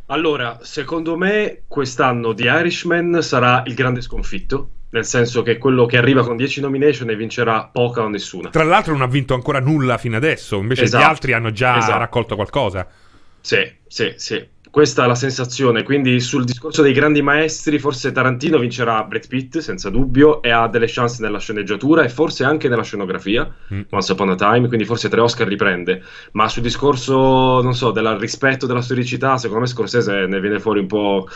Allora, secondo me quest'anno The Irishman sarà il grande sconfitto, nel senso che quello che arriva con 10 nomination ne vincerà poca o nessuna. Tra l'altro non ha vinto ancora nulla fino adesso, invece esatto, gli altri hanno già esatto. raccolto qualcosa. Sì, sì, sì. Questa è la sensazione, quindi sul discorso dei grandi maestri forse Tarantino vincerà Brad Pitt senza dubbio e ha delle chance nella sceneggiatura e forse anche nella scenografia, mm. Once Upon a Time, quindi forse tre Oscar riprende, ma sul discorso, non so, del rispetto della storicità, secondo me Scorsese ne viene fuori un po'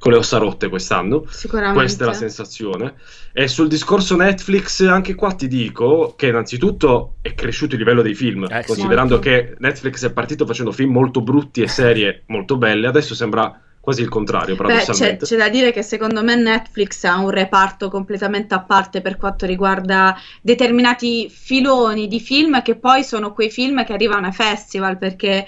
con le ossa rotte quest'anno. Sicuramente. Questa è la sensazione. E sul discorso Netflix, anche qua ti dico che innanzitutto è cresciuto il livello dei film, eh, considerando sì. che Netflix è partito facendo film molto brutti e serie molto belle, adesso sembra quasi il contrario, paradossalmente. Beh, c'è, c'è, da dire che secondo me Netflix ha un reparto completamente a parte per quanto riguarda determinati filoni di film che poi sono quei film che arrivano ai festival perché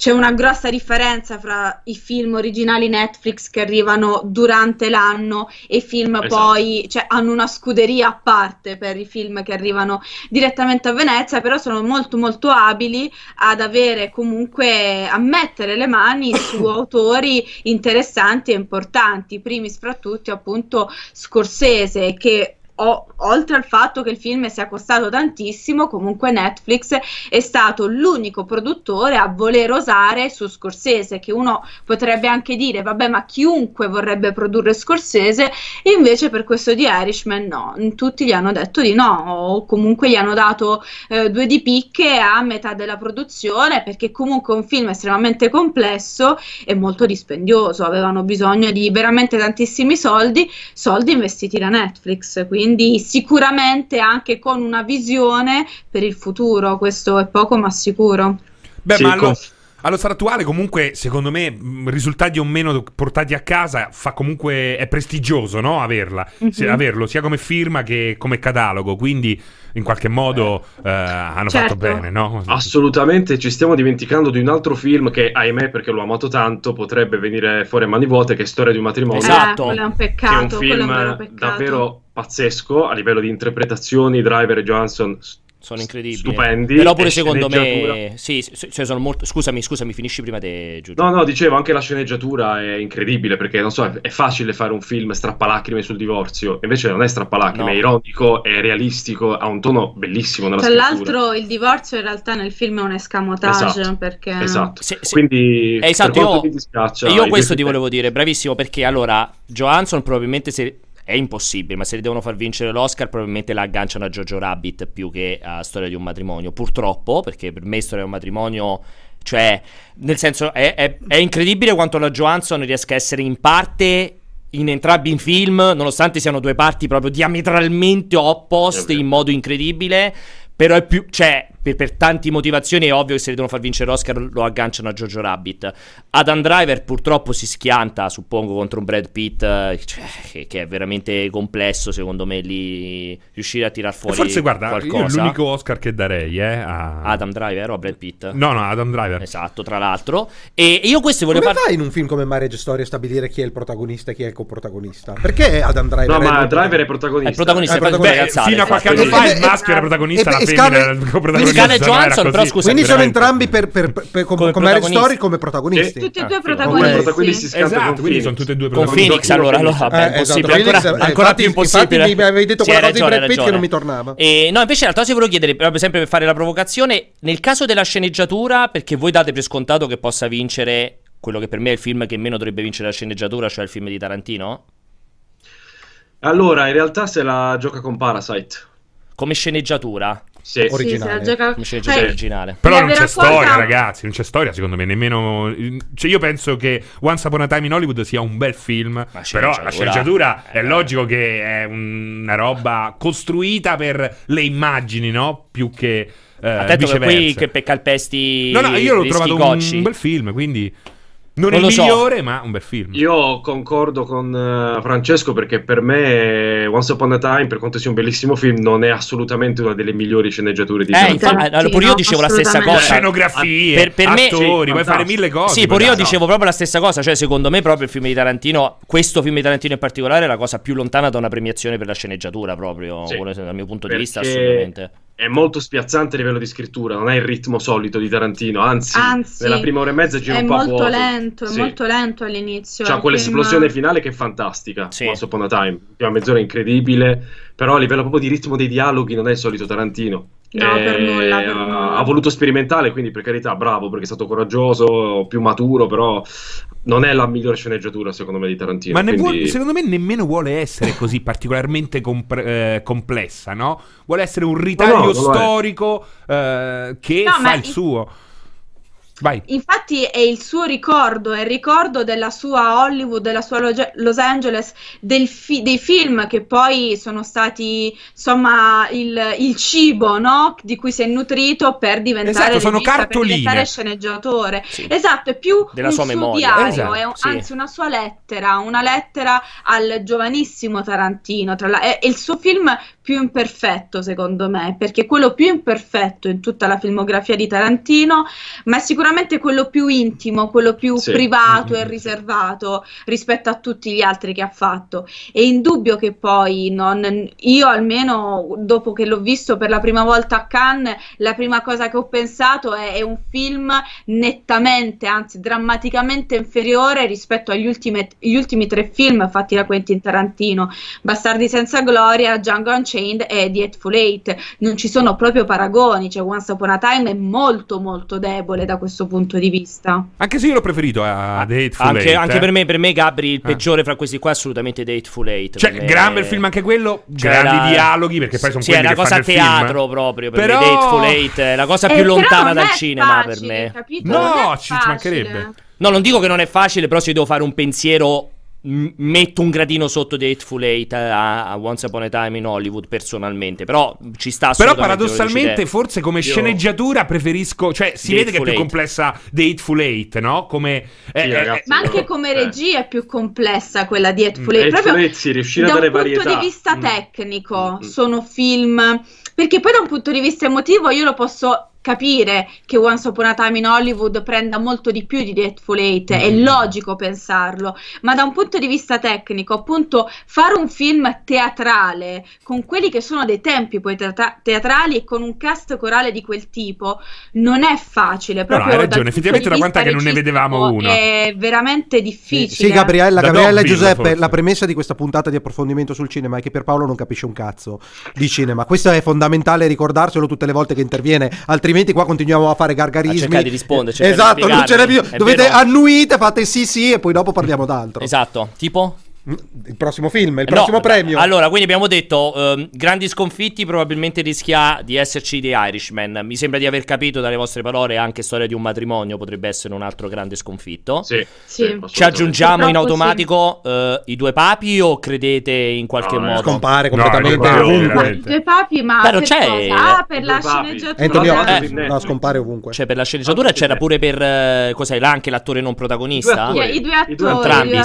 c'è una grossa differenza fra i film originali Netflix che arrivano durante l'anno e i film esatto. poi cioè, hanno una scuderia a parte per i film che arrivano direttamente a Venezia, però sono molto molto abili ad avere comunque a mettere le mani su autori interessanti e importanti, primis fra tutti appunto Scorsese che o, oltre al fatto che il film sia costato tantissimo, comunque Netflix è stato l'unico produttore a voler osare su Scorsese, che uno potrebbe anche dire, vabbè, ma chiunque vorrebbe produrre Scorsese, invece per questo di Irishman no, tutti gli hanno detto di no, o comunque gli hanno dato eh, due di picche a metà della produzione, perché comunque è un film estremamente complesso e molto dispendioso, avevano bisogno di veramente tantissimi soldi, soldi investiti da Netflix, quindi quindi sicuramente anche con una visione per il futuro, questo è poco ma sicuro. Beh, sì, ma allo- Allo stato attuale, comunque, secondo me, risultati o meno portati a casa fa comunque. è prestigioso, no? Averla. Mm-hmm. Se, averlo sia come firma che come catalogo. Quindi, in qualche modo, eh, hanno certo. fatto bene, no? Assolutamente. Ci stiamo dimenticando di un altro film che, ahimè, perché l'ho amato tanto, potrebbe venire fuori a mani vuote, che è Storia di un matrimonio. Esatto. Eh, è un peccato. Che è un film è davvero pazzesco a livello di interpretazioni. Driver e Johansson sono incredibili. Stupendi. Però pure secondo me. Sì, cioè sono molto. Scusami, scusami, finisci prima te, Giulio. No, no, dicevo anche la sceneggiatura è incredibile perché non so, è facile fare un film strappalacrime sul divorzio. Invece non è strappalacrime, no. è ironico, è realistico, ha un tono bellissimo nella Tra l'altro, il divorzio in realtà nel film è un escamotage. Esatto. Perché... esatto. Se, se... Quindi. Eh, esatto, io, io questo ti volevo dire, bravissimo, perché allora Johansson probabilmente se è impossibile, ma se li devono far vincere l'Oscar probabilmente la agganciano a Jojo Rabbit più che a Storia di un matrimonio. Purtroppo, perché per me Storia di un matrimonio... Cioè, nel senso, è, è, è incredibile quanto la Johansson riesca a essere in parte in entrambi i film, nonostante siano due parti proprio diametralmente opposte in modo incredibile. Però è più. Cioè, per, per tante motivazioni è ovvio che se li devono far vincere l'Oscar lo agganciano a Jojo Rabbit. Adam Driver purtroppo si schianta, suppongo, contro un Brad Pitt eh, cioè, che, che, è veramente complesso, secondo me, lì riuscire a tirar fuori Forse, guarda, qualcosa. l'unico Oscar che darei eh, a... Adam Driver o a Brad Pitt? No, no, Adam Driver. Esatto, tra l'altro. E io questo volevo fare... Come fai in un film come Marriage Story a stabilire chi è il protagonista e chi è il coprotagonista? Perché Adam Driver? No, ma Driver è protagonista. È il protagonista, è protagonista. Beh, fino a qualche anno fa il maschio era protagonista, la femmina era il coprotagonista. Scarlett Johansson però scusa, Quindi sono entrambi per, per, per, per come, come Marriage Story come protagonisti. Tutti e due ah, protagonisti. protagonisti esatto, quindi sono tutti e due protagonisti. Con Phoenix allora, allora vabbè, eh, impossibile, esatto. ancora, Phoenix, ancora più impossibile. Infatti mi avevi detto quella cosa di Brad Pitt che non mi tornava. E, no, invece in realtà si volevo chiedere, proprio sempre per fare la provocazione, nel caso della sceneggiatura, perché voi date per scontato che possa vincere quello che per me è il film che meno dovrebbe vincere la sceneggiatura, cioè il film di Tarantino? Allora, in realtà se la gioca con Parasite. Come sceneggiatura? Sì, originale. Sì, gioca... Sceneggiatura eh, originale. Però non c'è storia, ragazzi. Non c'è storia, secondo me. Nemmeno. Cioè, io penso che Once Upon a Time in Hollywood sia un bel film. Però la sceneggiatura eh, è logico che è una roba costruita per le immagini, no? Più che. Eh, Attento qui che per calpesti. No, no, io l'ho trovato un, un bel film, quindi. Non, non è il migliore, so. ma un bel film. Io concordo con uh, Francesco perché per me Once Upon a Time, per quanto sia un bellissimo film, non è assolutamente una delle migliori sceneggiature di eh, infatti, allora, pure io dicevo la stessa cosa. Scenografie, per, per attori, puoi fare mille cose. Sì, pure io dicevo proprio la stessa cosa. Cioè, secondo me, proprio il film di Tarantino, questo film di Tarantino in particolare, è la cosa più lontana da una premiazione per la sceneggiatura, proprio sì, dal mio punto di vista, assolutamente è molto spiazzante a livello di scrittura, non è il ritmo solito di Tarantino, anzi, anzi nella prima ora e mezza gira un po' molto lento, sì. è molto lento all'inizio. C'ha quell'esplosione film... finale che è fantastica, sì. Once Upon a Time, l'ultima mezz'ora incredibile, però a livello proprio di ritmo dei dialoghi non è il solito Tarantino. No, eh, per nulla, per nulla. Ha voluto sperimentare, quindi per carità, bravo perché è stato coraggioso, più maturo, però non è la migliore sceneggiatura secondo me di Tarantino. Ma quindi... vuole, secondo me nemmeno vuole essere così particolarmente compre- eh, complessa, no? Vuole essere un ritaglio no, no, storico eh, che no, fa il suo. Vai. Infatti è il suo ricordo, è il ricordo della sua Hollywood, della sua Los Angeles, fi- dei film che poi sono stati insomma il, il cibo no? di cui si è nutrito per diventare, esatto, regista, per diventare sceneggiatore. Sì. Esatto, è più della un sua suo memoria. diario, esatto, è un, sì. anzi una sua lettera, una lettera al giovanissimo Tarantino. La- è, è il suo film più imperfetto secondo me, perché è quello più imperfetto in tutta la filmografia di Tarantino, ma è sicuramente quello più intimo, quello più sì. privato e riservato rispetto a tutti gli altri che ha fatto. È indubbio che poi non, io almeno dopo che l'ho visto per la prima volta a Cannes, la prima cosa che ho pensato è, è un film nettamente, anzi drammaticamente inferiore rispetto agli ultimi, ultimi tre film fatti da Quentin Tarantino, Bastardi senza gloria, Django Unchained Unchained e The Hateful Eight non ci sono proprio paragoni, cioè Once Upon a Time è molto molto debole da questo punto di vista. Anche se io l'ho preferito a The Hateful anche, Eight. Anche eh? per me, per me Gabri, il ah. peggiore fra questi qua è assolutamente The Hateful Eight. Cioè, gran bel film anche quello, cioè, grandi era... dialoghi, perché poi sono sì, quelli è una cosa a teatro film. proprio, per però... me The Hateful Eight è la cosa più eh, lontana dal cinema facile, per me. Capito? No, ci mancherebbe. No, non dico che non è facile, però se devo fare un pensiero metto un gradino sotto The Hateful Eight a, a, Once Upon a Time in Hollywood personalmente però ci sta però paradossalmente forse come Io... sceneggiatura preferisco cioè si The vede Hateful che è più complessa The Hateful Eight no? come eh, sì, ragazzi, ma anche come regia è più complessa quella di Hateful Eight proprio Eight, sì, riuscire da a dare un punto varietà. di vista mm. tecnico mm. sono film perché poi da un punto di vista emotivo io lo posso capire che Once Upon a Time in Hollywood prenda molto di più di Deadful Eight, mm. è logico pensarlo, ma da un punto di vista tecnico, appunto, fare un film teatrale con quelli che sono dei tempi poi teatra- teatrali e con un cast corale di quel tipo non è facile. Proprio no, hai ragione, effettivamente da quant'è che non ne vedevamo uno? È veramente difficile. Sì, sì Gabriella, Gabriella e Giuseppe, forse. la premessa di questa puntata di approfondimento sul cinema è che per Paolo non capisce un cazzo di cinema. Questo è fondamentale ricordarselo tutte le volte che interviene, altrimenti altrimenti qua continuiamo a fare gargarismi. A cercare di rispondere. Esatto, non ce n'è più. Dovete vero. annuite, fate sì sì e poi dopo parliamo d'altro. Esatto, tipo? Il prossimo film, il prossimo no, premio. Allora, quindi abbiamo detto um, grandi sconfitti, probabilmente rischia di esserci The Irishman. Mi sembra di aver capito dalle vostre parole anche storia di un matrimonio potrebbe essere un altro grande sconfitto. Sì. sì. Ci aggiungiamo in automatico sì. uh, i due papi o credete in qualche no, modo? Scompare completamente no, ovunque. I due papi, ma Però per c'è cosa? Ah, per la sceneggiatura. Antonio, eh, no, scompare ovunque. Cioè per la sceneggiatura c'era pure per uh, cos'è là anche l'attore non protagonista? I due attori. Entrambi,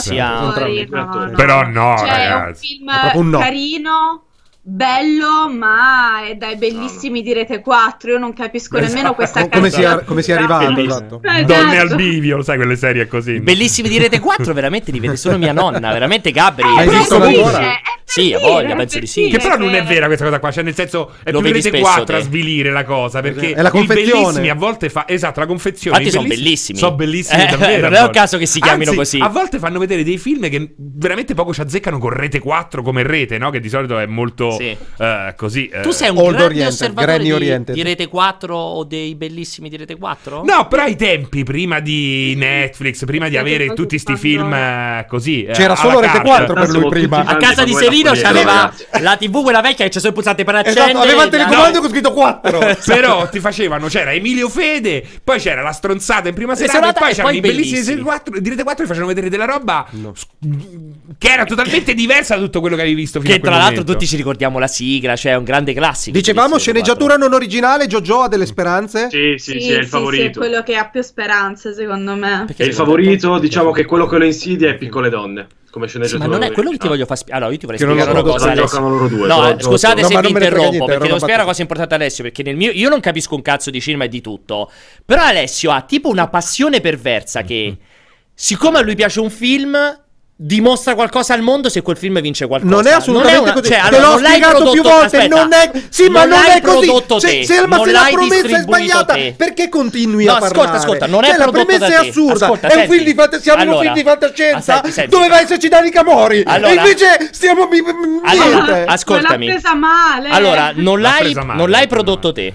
sia. Però no, cioè, ragazzi. È un film un no. carino bello, ma è dai bellissimi di Rete 4. Io non capisco esatto. nemmeno questa come come sia arrivato. Esatto. esatto. Donne al bivio, sai quelle serie così. Bellissimi di Rete 4, veramente li vede solo mia nonna. Veramente Gabri. Ma esistono ancora? Sì, a voglia, penso di sì. Che però non è vera questa cosa qua, cioè nel senso è Lo più Rete 4 te. a svilire la cosa, perché è la confezione. bellissimi a volte fa esatto, la confezione. Infatti sono bellissimi. Sono bellissimi eh, davvero. Non è un caso che si chiamino Anzi, così. A volte fanno vedere dei film che veramente poco ci azzeccano con Rete 4 come rete, no? Che di solito è molto sì. uh, così. Tu sei un Old grande Oriented, osservatore di, di Rete 4 o dei bellissimi di Rete 4? No, però ai tempi, prima di Netflix, prima di avere tutti questi film eh, così. Eh, C'era solo Rete 4 per lui prima. A casa di Serino c'aveva la TV quella vecchia che c'è solo il pulsante per accendere. Esatto, aveva il telecomando con scritto 4. Però ti facevano, c'era Emilio Fede, poi c'era la stronzata in prima serata e poi c'erano i bellissimi di Rete 4 che facevano vedere della roba che era totalmente diversa da tutto quello che avevi visto fino che a quel tra l'altro tutti ci ricordiamo la sigla, cioè è un grande classico. Dicevamo sceneggiatura non originale, Jojo ha delle speranze? Sì, sì, sì, sì è il favorito. Sì, è quello che ha più speranze, secondo me. Perché è il favorito, diciamo che quello che lo insidia è Piccole Donne. Come sceneggiatura. Sì, ma non è quello che ti voglio far spiegare. Allora, io ti vorrei spiegare una cosa. Alessio. Loro due, no, però, scusate no, se vi interrompo, niente, perché devo spiegare una cosa importante Alessio. Perché nel mio. Io non capisco un cazzo di cinema e di tutto. Però Alessio ha tipo una passione perversa che. Siccome a lui piace un film, dimostra qualcosa al mondo se quel film vince qualcosa. Non è assolutamente non è una, così. Cioè, Te allora, l'ho spiegato più volte. Aspetta, non è. Sì, ma non, è così. Se, se, ma se la promessa è sbagliata, te. perché continui no, a parlare? Ascolta, ascolta, non è cioè, la premessa è assurda. Ascolta, è un film di fantascia. Siamo un film di fantascienza. Doveva esserci Dani Camori. Allora, e invece stiamo. Allora, ascoltami. l'ha presa male. Allora, non l'hai prodotto te.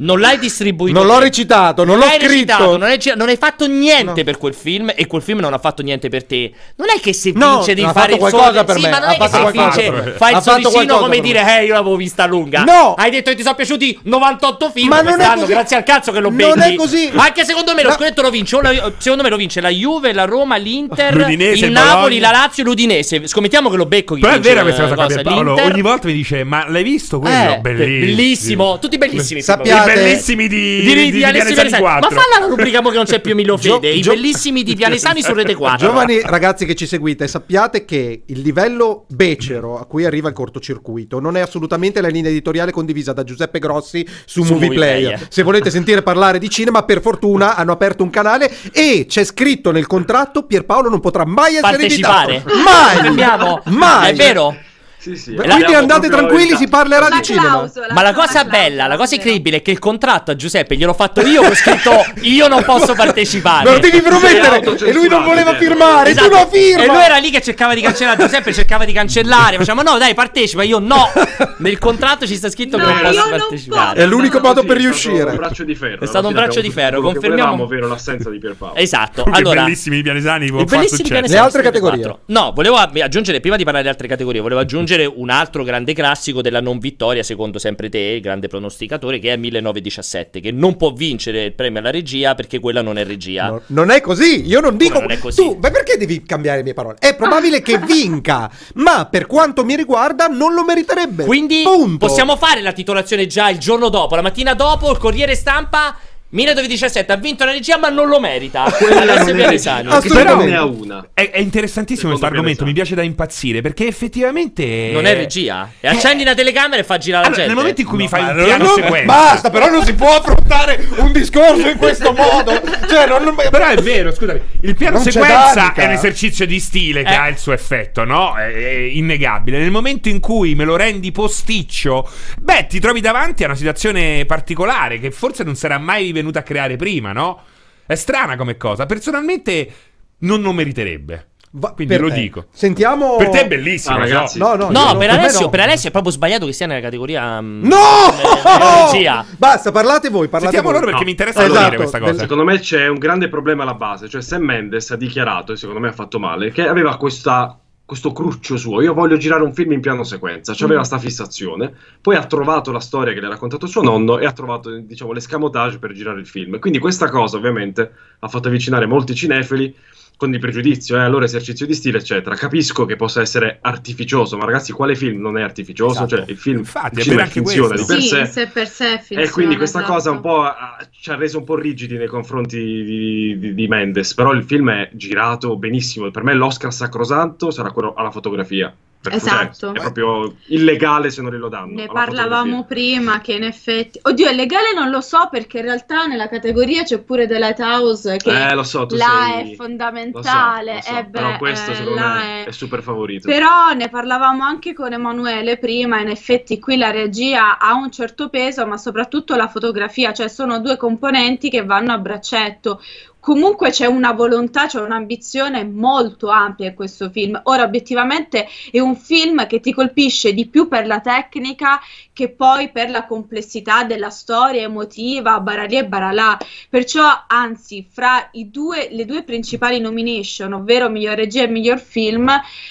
Non l'hai distribuito. Non l'ho recitato, non, non l'ho scritto. Recitato, non, hai, non, hai, fatto niente no. per quel film e quel film non ha fatto niente per te. Non è che se no, vince di fare il qualcosa per sì, me. ma non è che se vince fai il sorrisino come dire "Eh, io l'avevo vista lunga". No! Hai detto che ti sono piaciuti 98 film ma non è così. grazie al cazzo che lo becchi. Non è così. Anche secondo me lo scudetto lo vince, secondo me lo vince la Juve, la Roma, l'Inter, l'Udinese, il Napoli, la Lazio, l'Udinese. Scommettiamo che lo becco Però è vera questa cosa, Paolo. Ogni volta mi dice "Ma l'hai visto quello?" Eh, bellissimo. Tutti bellissimi. Sappiate bellissimi di di, di, di, Pianesani 4. Ma falla la rubrica che non c'è più Milo Fede. I bellissimi di Pianesani su Rete 4. Giovani ragazzi che ci seguite, sappiate che il livello becero a cui arriva il cortocircuito non è assolutamente la linea editoriale condivisa da Giuseppe Grossi su, su Movie, Player. Se volete sentire parlare di cinema, per fortuna hanno aperto un canale e c'è scritto nel contratto Pierpaolo non potrà mai essere Partecipare. invitato. Mai! Mai! È vero? Sì, sì. Quindi andate tranquilli, si parlerà di cinema. Ma la cosa bella, la cosa incredibile è che il contratto a Giuseppe gliel'ho fatto io, ho scritto io non posso partecipare. Me lo devi promettere! E lui non voleva firmare, esatto. tu lo firma! E lui era lì che cercava di cancellare, Giuseppe cercava di cancellare, facciamo no dai partecipa, io no! Nel contratto ci sta scritto no, che non posso partecipare. È l'unico modo per riuscire. È stato un braccio di ferro. È stato un braccio di ferro, confermiamo. ovvero l'assenza di Pierpaolo. Esatto, allora... bellissimi pianesani, Le altre categorie. No, volevo aggiungere, prima di parlare di altre categorie, volevo aggiungere aggiungere un altro grande classico della non vittoria, secondo sempre te, il grande pronosticatore, che è 1917, che non può vincere il premio alla regia perché quella non è regia. No, non è così, io non dico... Non è così. Tu, ma perché devi cambiare le mie parole? È probabile che vinca, ma per quanto mi riguarda non lo meriterebbe. Quindi Punto. possiamo fare la titolazione già il giorno dopo, la mattina dopo, il Corriere Stampa 1917 ha vinto la regia, ma non lo merita. Quella non è Assolutamente. Ha una. È, è interessantissimo questo argomento. Mi piace da impazzire perché effettivamente. Non è regia. E accendi la telecamera e fa girare allora, la gente. Nel momento in cui no, mi fai un piano non, sequenza. Basta, però non si può affrontare un discorso in questo modo. Cioè, non, però è vero, scusami. Il piano non sequenza è un esercizio di stile che eh. ha il suo effetto, no? È, è innegabile. Nel momento in cui me lo rendi posticcio, beh, ti trovi davanti a una situazione particolare che forse non sarà mai venuta a creare prima, no? È strana come cosa. Personalmente non lo meriterebbe. Va, Quindi lo te. dico. Sentiamo. Per te è bellissimo, ah, ragazzi. No, no, no, per, Alessio, no. per, Alessio, è proprio sbagliato che sia nella categoria. Um, no! regia. Basta, parlate voi. Parlate Sentiamo voi. loro perché no. mi interessa esatto. dire questa cosa. Secondo me c'è un grande problema alla base. Cioè, Sam Mendes ha dichiarato, e secondo me ha fatto male, che aveva questa questo cruccio suo. Io voglio girare un film in piano sequenza. Cioè, aveva mm. sta fissazione. Poi ha trovato la storia che le ha raccontato suo nonno e ha trovato, diciamo, l'escamotage per girare il film. Quindi questa cosa, ovviamente, ha fatto avvicinare molti cinefili con il pregiudizio, eh, allora esercizio di stile, eccetera. Capisco che possa essere artificioso, ma ragazzi, quale film non è artificioso? Esatto. Cioè, il film, Infatti, il film è finzione di per sì, sé. sé per sé e quindi questa esatto. cosa un po' ha, ci ha reso un po' rigidi nei confronti di, di, di, Mendes, però il film è girato benissimo. Per me l'Oscar sacrosanto sarà quello alla fotografia. Esatto. È proprio illegale se non glielo danno. Ne parlavamo prima che in effetti... Oddio, è legale non lo so perché in realtà nella categoria c'è pure The Lighthouse che eh, lo so, tu là sei... è fondamentale. Lo so, lo so. Eh beh, Però questo eh, secondo me è... è... super favorito. Però ne parlavamo anche con Emanuele prima, in effetti qui la regia ha un certo peso ma soprattutto la fotografia, cioè sono due componenti che vanno a braccetto comunque c'è una volontà, c'è un'ambizione molto ampia in questo film. Ora, obiettivamente è un film che ti colpisce di più per la tecnica che poi per la complessità della storia emotiva, baralì e baralà. Perciò, anzi, fra due, le due principali nomination, ovvero miglior regia e miglior film,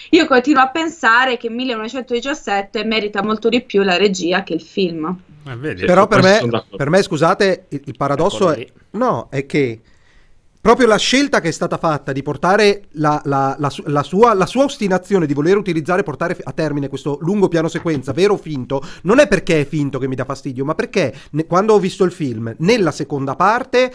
io continuo a pensare che 1917 merita molto di più la regia che il film. Eh, Però per me, per me, scusate, il, il paradosso è, no, è che proprio la scelta che è stata fatta di portare la, la, la, la, sua, sua ostinazione di voler utilizzare e portare a termine questo lungo piano sequenza, vero o finto, non è perché è finto che mi dà fastidio, ma perché ne, quando ho visto il film, nella seconda parte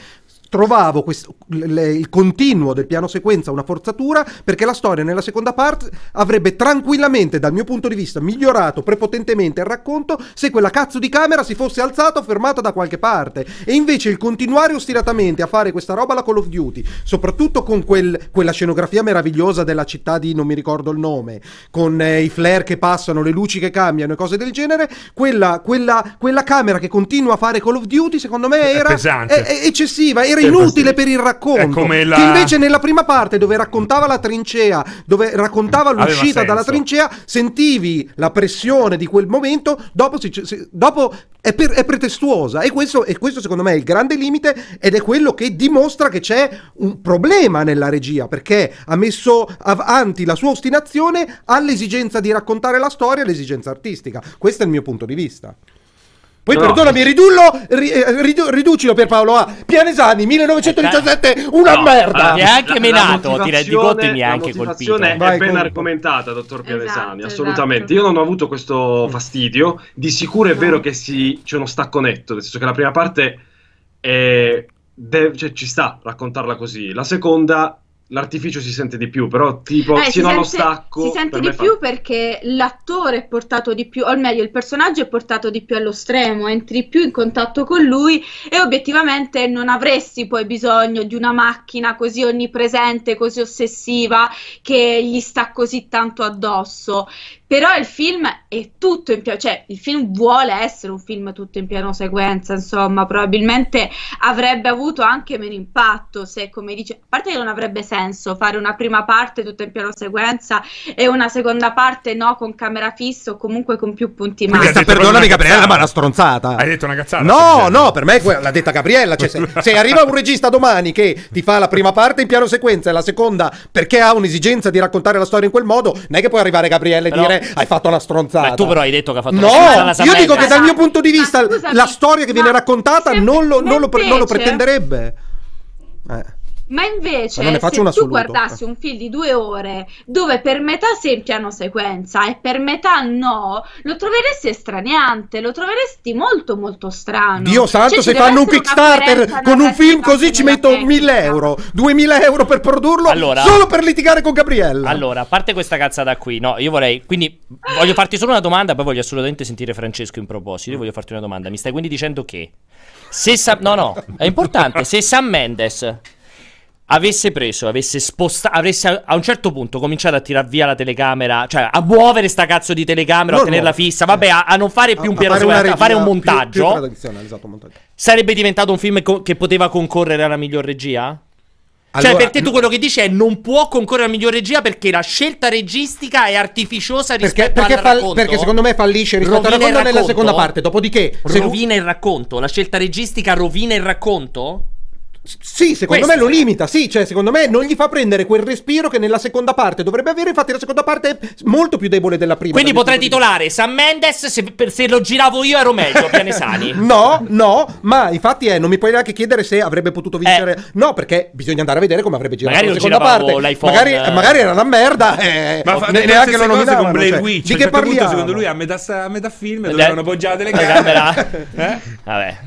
trovavo questo, le, il continuo del piano sequenza una forzatura perché la storia nella seconda parte avrebbe tranquillamente dal mio punto di vista migliorato prepotentemente il racconto se quella cazzo di camera si fosse alzata o fermata da qualche parte. E invece il continuare ostinatamente a fare questa roba alla Call of Duty soprattutto con quel, quella scenografia meravigliosa della città di non mi ricordo il nome con eh, i flare che passano le luci che cambiano e cose del genere quella, quella, quella camera che continua a fare Call of Duty secondo me era è, è eccessiva era inutile per il racconto. La... Che invece nella prima parte dove raccontava la trincea, dove raccontava l'uscita dalla trincea, sentivi la pressione di quel momento, dopo, si, si, dopo è, per, è, pretestuosa. E questo, e questo secondo me è il grande limite ed è quello che dimostra che c'è un problema nella regia, perché ha messo avanti la sua ostinazione all'esigenza di raccontare la storia e all'esigenza artistica. Questo è il mio punto di vista. Poi no. perdonami, ridullo, ri, eh, ridu, riducilo per Paolo a Pianesani 1917, una no, merda. Mi ha anche menato, ti rendi conto e mi ha anche colpito. La è ben argomentata, dottor Pianesani, esatto, assolutamente. Esatto. Io non ho avuto questo fastidio. Di sicuro è vero che si, c'è uno stacco netto, nel senso che la prima parte è, deve, cioè, ci sta raccontarla così. La seconda l'artificio si sente di più, però tipo eh, fino allo stacco si sente di più fa... perché l'attore è portato di più, o meglio il personaggio è portato di più allo stremo, entri più in contatto con lui e obiettivamente non avresti poi bisogno di una macchina così onnipresente, così ossessiva che gli sta così tanto addosso. Però il film è tutto in piano, cioè il film vuole essere un film tutto in piano sequenza, insomma, probabilmente avrebbe avuto anche meno impatto se, come dice, a parte che non avrebbe senso fare una prima parte tutta in piano sequenza e una seconda parte no, con camera fissa o comunque con più punti macro. Questa, perdonami Gabriella, ma è una stronzata. Hai detto una cazzata? No, no, per me l'ha detta Gabriella, cioè, se, se arriva un regista domani che ti fa la prima parte in piano sequenza e la seconda perché ha un'esigenza di raccontare la storia in quel modo, non è che puoi arrivare Gabriella e Però... dire hai fatto una stronzata. Beh, tu però hai detto che ha fatto no, una stronzata. No, io dico che dal mio punto di vista la storia che viene raccontata non lo, non lo, non lo pretenderebbe. Eh. Ma invece, se tu guardassi un film di due ore dove per metà sei in piano sequenza e per metà no, lo troveresti estraniante, lo troveresti molto molto strano. Dio santo, cioè, se fanno un Kickstarter con un film così ci metto tecnica. 1000 euro, 2000 euro per produrlo allora, solo per litigare con Gabriella. Allora, a parte questa cazzata qui, no, io vorrei, quindi voglio farti solo una domanda, poi voglio assolutamente sentire Francesco in proposito. Io voglio farti una domanda. Mi stai quindi dicendo che se Sam, no, no, è importante, se Sam Mendes avesse preso, avesse spostato, avesse a un certo punto cominciato a tirare via la telecamera, cioè a muovere sta cazzo di telecamera, no, a tenerla no. fissa, vabbè, a, a, non fare più a, un piano sequenza, a fare un montaggio, più, più esatto, montaggio, sarebbe diventato un film co- che poteva concorrere alla miglior regia? Cioè, allora, cioè, per te tu quello che dici è non può concorrere alla miglior regia perché la scelta registica è artificiosa rispetto perché, perché al racconto. Perché secondo me fallisce rispetto rovina al racconto nella seconda parte. Dopodiché, rovina il racconto. La scelta registica rovina il racconto? Sì, secondo Questo me lo limita, sì, cioè secondo me non gli fa prendere quel respiro che nella seconda parte dovrebbe avere, infatti la seconda parte è molto più debole della prima. Quindi potrei titolare Sam Mendes se, se, lo giravo io ero meglio, Pianesani. no, no, ma infatti è, non mi puoi neanche chiedere se avrebbe potuto vincere. Eh. No, perché bisogna andare a vedere come avrebbe girato magari la seconda parte. Magari, eh. magari, era una merda, eh, ma fa, ne, neanche lo nominavano. con Blair cioè, Witch, di che certo parliamo? secondo lui a metà, a metà film dovevano appoggiare le camere. eh? Vabbè,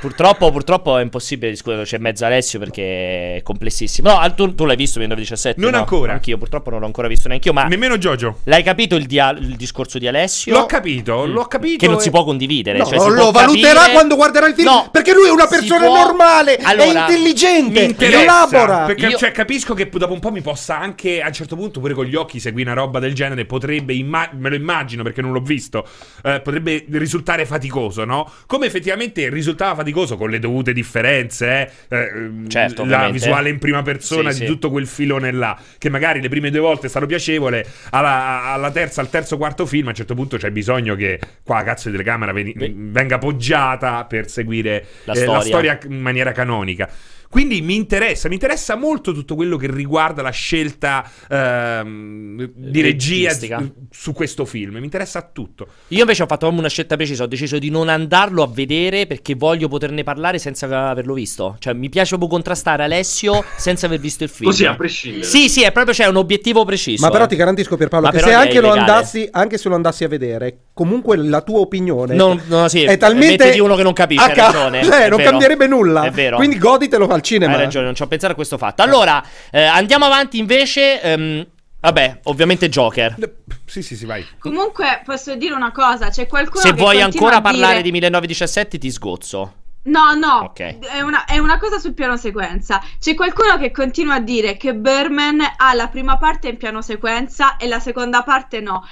purtroppo, purtroppo è impossibile discutere, c'è mezzo Alessio perché è complessissimo. No, tu, tu l'hai visto 1917? Non no? ancora. Anch'io purtroppo non l'ho ancora visto neanche io, ma... Nemmeno Giorgio. L'hai capito il, dia- il discorso di Alessio? L'ho capito, mm. l'ho capito. Che non e... si può condividere. No, cioè, si lo valuterà capire... quando guarderà il film. No, perché lui è una persona può... normale, allora, è intelligente, elabora. Perché io... cioè, capisco che dopo un po' mi possa anche a un certo punto pure con gli occhi seguire una roba del genere. Potrebbe, imma- me lo immagino perché non l'ho visto, eh, potrebbe risultare faticoso, no? Come effettivamente risultava faticoso con le dovute differenze. Eh, eh certo, la visuale in prima persona sì, di sì. tutto quel filone là, che magari le prime due volte è stato piacevole, alla, alla, terza, al terzo, quarto film, a un certo punto c'è bisogno che qua cazzo di telecamera venga poggiata per seguire la, eh, storia. la storia in maniera canonica. Quindi mi interessa, mi interessa molto tutto quello che riguarda la scelta ehm, di regia su questo film. Mi interessa tutto. Io invece ho fatto una scelta precisa. Ho deciso di non andarlo a vedere perché voglio poterne parlare senza averlo visto. Cioè, mi piace proprio contrastare Alessio senza aver visto il film. Così a prescindere. Sì, sì, è proprio cioè, un obiettivo preciso. Ma però eh. ti garantisco, Pierpaolo, Ma che se anche lo, andassi, anche se lo andassi a vedere, comunque la tua opinione non, no, sì, è talmente. di uno che non capisce. Ca- ragione. Cioè, non vero. cambierebbe nulla. È vero. Quindi goditelo al cinema. Hai ragione, non ci ho pensato a questo fatto. Allora, eh, andiamo avanti invece. Ehm, vabbè, ovviamente Joker. Sì, sì, sì, vai. Comunque, posso dire una cosa: c'è qualcuno Se che vuoi ancora parlare dire... di 1917, ti sgozzo. No, no, okay. è, una, è, una, cosa sul piano sequenza. C'è qualcuno che continua a dire che Berman ha la prima parte in piano sequenza e la seconda parte no.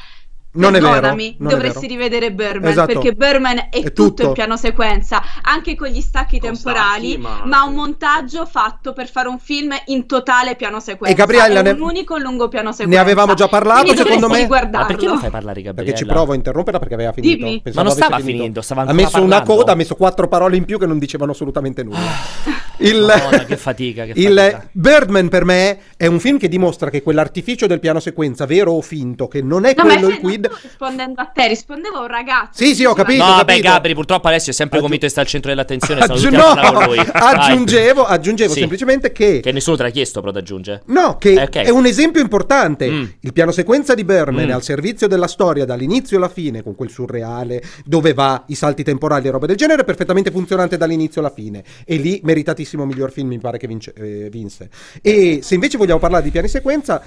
Non è vero. Non dovresti è vero. rivedere Berman esatto. perché Berman è, è tutto, tutto, in piano sequenza, anche con gli stacchi con temporali, stacchi, ma... ma... un montaggio fatto per fare un film in totale piano sequenza. E Gabriella è un ne... unico lungo piano sequenza. Ne avevamo già parlato, Quindi secondo me. Ma perché non fai parlare Gabriella? Perché ci provo a interromperla perché aveva finito. ma non stava finendo, stava Ha messo parlando. una coda, ha messo quattro parole in più che non dicevano assolutamente nulla. Il, Madonna, che fatica, che il fatica. Birdman per me è un film che dimostra che quell'artificio del piano sequenza, vero o finto, che non è no, quello il quid. rispondendo a te, rispondevo a un ragazzo. Sì, sì, ho capito. No, vabbè, Gabri, purtroppo Alessio è sempre Aggi- che sta al centro dell'attenzione. Aggi- no, aggiungevo, aggiungevo sì. semplicemente che. Che nessuno te l'ha chiesto, però, da aggiungere. No, che eh, okay. è un esempio importante. Mm. Il piano sequenza di Birdman mm. è al servizio della storia dall'inizio alla fine, con quel surreale, dove va, i salti temporali e roba del genere, perfettamente funzionante dall'inizio alla fine. E lì, meritatissimo miglior film, mi pare che vince, eh, vinse. E se invece vogliamo parlare di piani sequenza,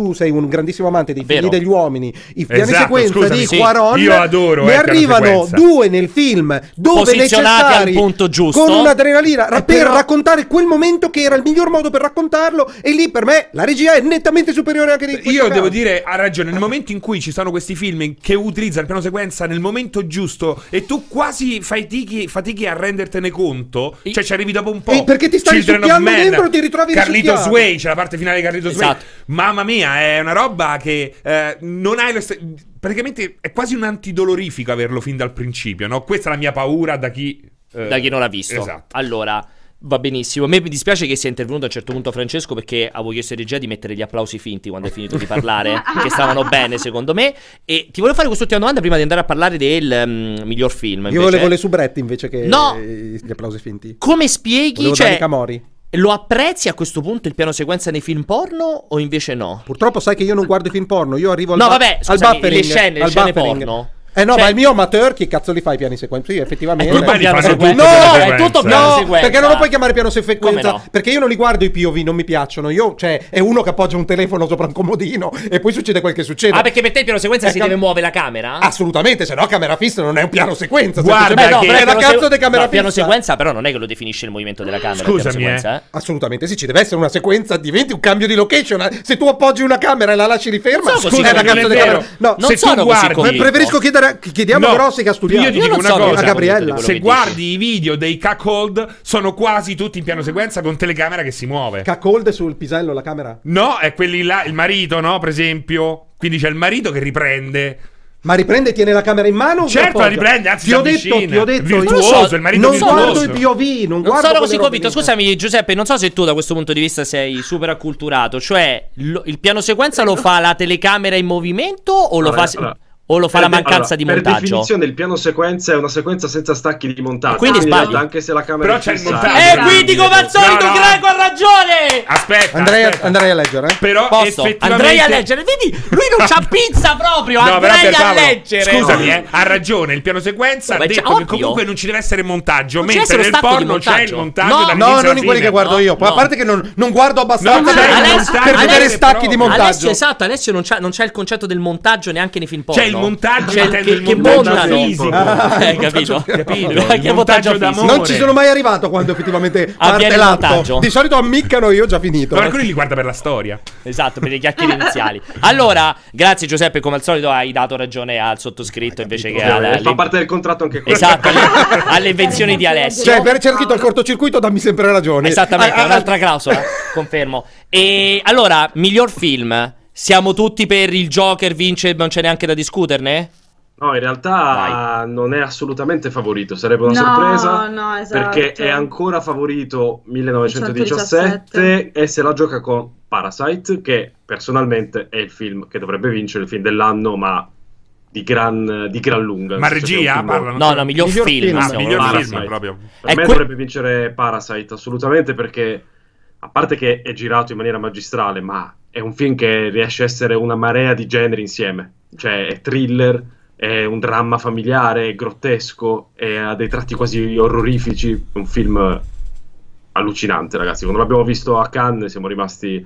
tu sei un grandissimo amante dei figli degli uomini, i piani esatto, sequenza scusami, di sì. Quaron, io adoro, ne eh, arrivano due nel film dove necessari al punto giusto con un'adrenalina per però... raccontare quel momento che era il miglior modo per raccontarlo e lì per me la regia è nettamente superiore anche di Io caso. devo dire, ha ragione, nel momento in cui ci sono questi film che utilizzano il piano sequenza nel momento giusto e tu quasi fatichi, fatichi a rendertene conto, I... cioè ci arrivi dopo un po'. E perché ti stai succhiando dentro ti ritrovi Carlito Sway, c'è la parte finale di Carlito esatto. Sway. Mamma mia, è una roba che eh, non hai lo stesso. Praticamente è quasi un antidolorifico averlo fin dal principio, no? Questa è la mia paura da chi. Eh, da chi non l'ha visto. Esatto. Allora. Va benissimo. A me mi dispiace che sia intervenuto a un certo punto Francesco perché avevo chiesto ai regia di mettere gli applausi finti quando hai finito di parlare, che stavano bene secondo me. E ti volevo fare quest'ultima domanda prima di andare a parlare del um, miglior film. Invece. Io volevo le subrette invece che no. gli applausi finti. Come spieghi? Volevo cioè, lo apprezzi a questo punto il piano sequenza nei film porno o invece no? Purtroppo sai che io non guardo i film porno, io arrivo al, no, vabbè, scusami, al le scene, le scene porno. Eh no, cioè... ma il mio amateur chi cazzo li fa i piani sequenza? Sì, effettivamente. È tutto piano sequenza. No, è tutto piano sequenza. Perché non lo puoi chiamare piano sequenza? No? Perché io non li guardo i POV, non mi piacciono. Io, cioè, è uno che appoggia un telefono sopra un comodino e poi succede quel che succede. Ah, perché per te il piano sequenza è si cam... deve muovere la camera? Assolutamente, se no camera fissa non è un piano sequenza. Guarda, no, è la cazzo di camera no, fissa. piano sequenza però non è che lo definisce il movimento della camera. Scusami, eh. eh. Assolutamente sì, ci deve essere una sequenza, diventi un cambio di location. Se tu appoggi una camera e la lasci riferma, è la cazzo di camera. No, non sono così Preferisco chiedere chiediamo Rossi che ha studiato. Io ti dico una so cosa, Gabriella. Se guardi i video dei cuckold, sono quasi tutti in piano sequenza con telecamera che si muove. Cuckold sul pisello, la camera? No, è quelli là, il marito, no, per esempio. Quindi c'è il marito che riprende. Ma riprende e tiene la camera in mano? Certo, la riprende, anzi ti ho detto, ti ho detto, virtuoso, so, il marito non virtuoso. guardo i POV, non, non sono così convinto. Scusami, Giuseppe, non so se tu da questo punto di vista sei super acculturato, cioè lo, il piano sequenza lo fa la telecamera in movimento o lo allora, fa allora o lo fa per la mancanza allora, di montaggio? Per definizione il piano sequenza è una sequenza senza stacchi di montaggio. Quindi sbagli. Anche se la camera Però c'è il montaggio. E eh, quindi come al solito no, no. Greco ha ragione! Aspetta, andrei, aspetta. A, andrei a leggere. Eh? Però Posso? effettivamente... Andrei a leggere. Vedi, lui non c'ha pizza proprio, no, andrei a leggere. Scusami, eh, ha ragione, il piano sequenza ha detto che comunque non ci deve essere montaggio, non mentre nel porno c'è il montaggio No, non in quelli che guardo io. A parte che non guardo abbastanza per vedere stacchi di montaggio. Esatto, Alessio non c'è il concetto del montaggio neanche nei film porno. C'è il montaggio, che montano fisico. Ah, eh, capito? capito? Che montaggio d'amore. Non ci sono mai arrivato quando effettivamente parte l'atto. Di solito ammiccano io ho già finito. Ma alcuni li guarda per la storia. Esatto, per le chiacchiere iniziali. Allora, grazie Giuseppe, come al solito hai dato ragione al sottoscritto invece che alla, fa parte del contratto anche questo. Esatto, alle invenzioni di Alessio. Cioè, per c'è scritto al cortocircuito dammi sempre ragione. Esattamente, ah, ah, un'altra clausola, confermo. E allora, miglior film siamo tutti per il Joker vince, non c'è neanche da discuterne? No, in realtà Vai. non è assolutamente favorito, sarebbe una no, sorpresa no, esatto. perché è ancora favorito 1917 117. e se la gioca con Parasite, che personalmente è il film che dovrebbe vincere, il film dell'anno, ma di gran, di gran lunga. Ma regia? Film... No, no, miglior, miglior film. film ah, miglior film proprio. Per è me que... dovrebbe vincere Parasite, assolutamente, perché a parte che è girato in maniera magistrale, ma è un film che riesce a essere una marea di generi insieme. Cioè, è thriller è un dramma familiare, è grottesco, e ha dei tratti quasi orrorifici, un film allucinante ragazzi, quando l'abbiamo visto a Cannes siamo rimasti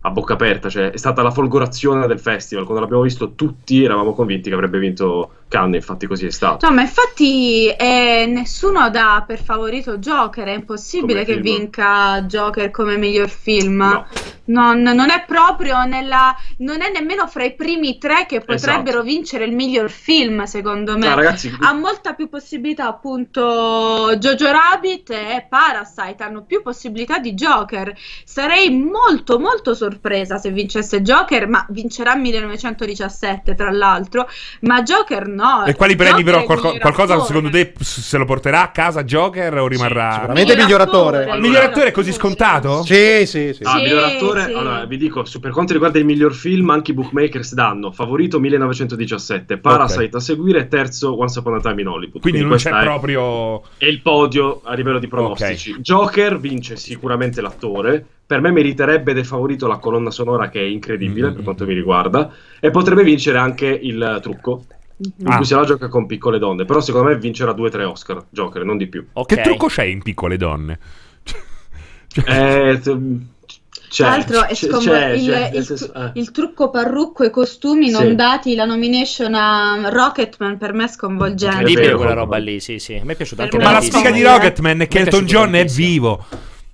a bocca aperta, cioè è stata la folgorazione del festival, quando l'abbiamo visto tutti eravamo convinti che avrebbe vinto Cannes, infatti così è stato. No, ma infatti eh, nessuno dà per favorito Joker, è impossibile come che film. vinca Joker come miglior film. No. Non, non, è proprio nella. non è nemmeno fra i primi tre che potrebbero esatto. vincere il miglior film, secondo me. No, ragazzi, ha molta più possibilità, appunto, Jojo Rabbit e Parasite hanno più possibilità di Joker. Sarei molto, molto sorpresa se vincesse Joker, ma vincerà 1917, tra l'altro. Ma Joker no. E quali premi, però? Qualco, qualcosa secondo te se lo porterà a casa Joker o rimarrà? Sì, sicuramente miglioratore. Il miglioratore è così scontato? Sì, sì, sì. Ah, sì, miglioratore attore, sì. allora vi dico, su, per quanto riguarda il miglior film, anche i bookmakers danno favorito 1917, Parasite okay. a seguire, terzo Once Upon a Time in Hollywood. Quindi, Quindi non c'è è, proprio. È il podio a livello di pronostici. Okay. Joker vince sicuramente l'attore. Per me meriterebbe del favorito la colonna sonora, che è incredibile mm-hmm. per quanto mi riguarda. E potrebbe vincere anche il trucco in ah. cui se la gioca con piccole donne. Però secondo me vincerà 2-3 Oscar Joker, non di più. Okay. Che trucco c'è in piccole donne? eh, c'è, Tra l'altro è c'è, c'è, il, c'è, il, senso, eh. il, trucco parrucco e costumi non dati la nomination a Rocketman per me è sconvolgente. Incredibile quella roba lì, sì, sì. A me è piaciuto anche Ma la sfiga di Rocketman è che Elton John è vivo.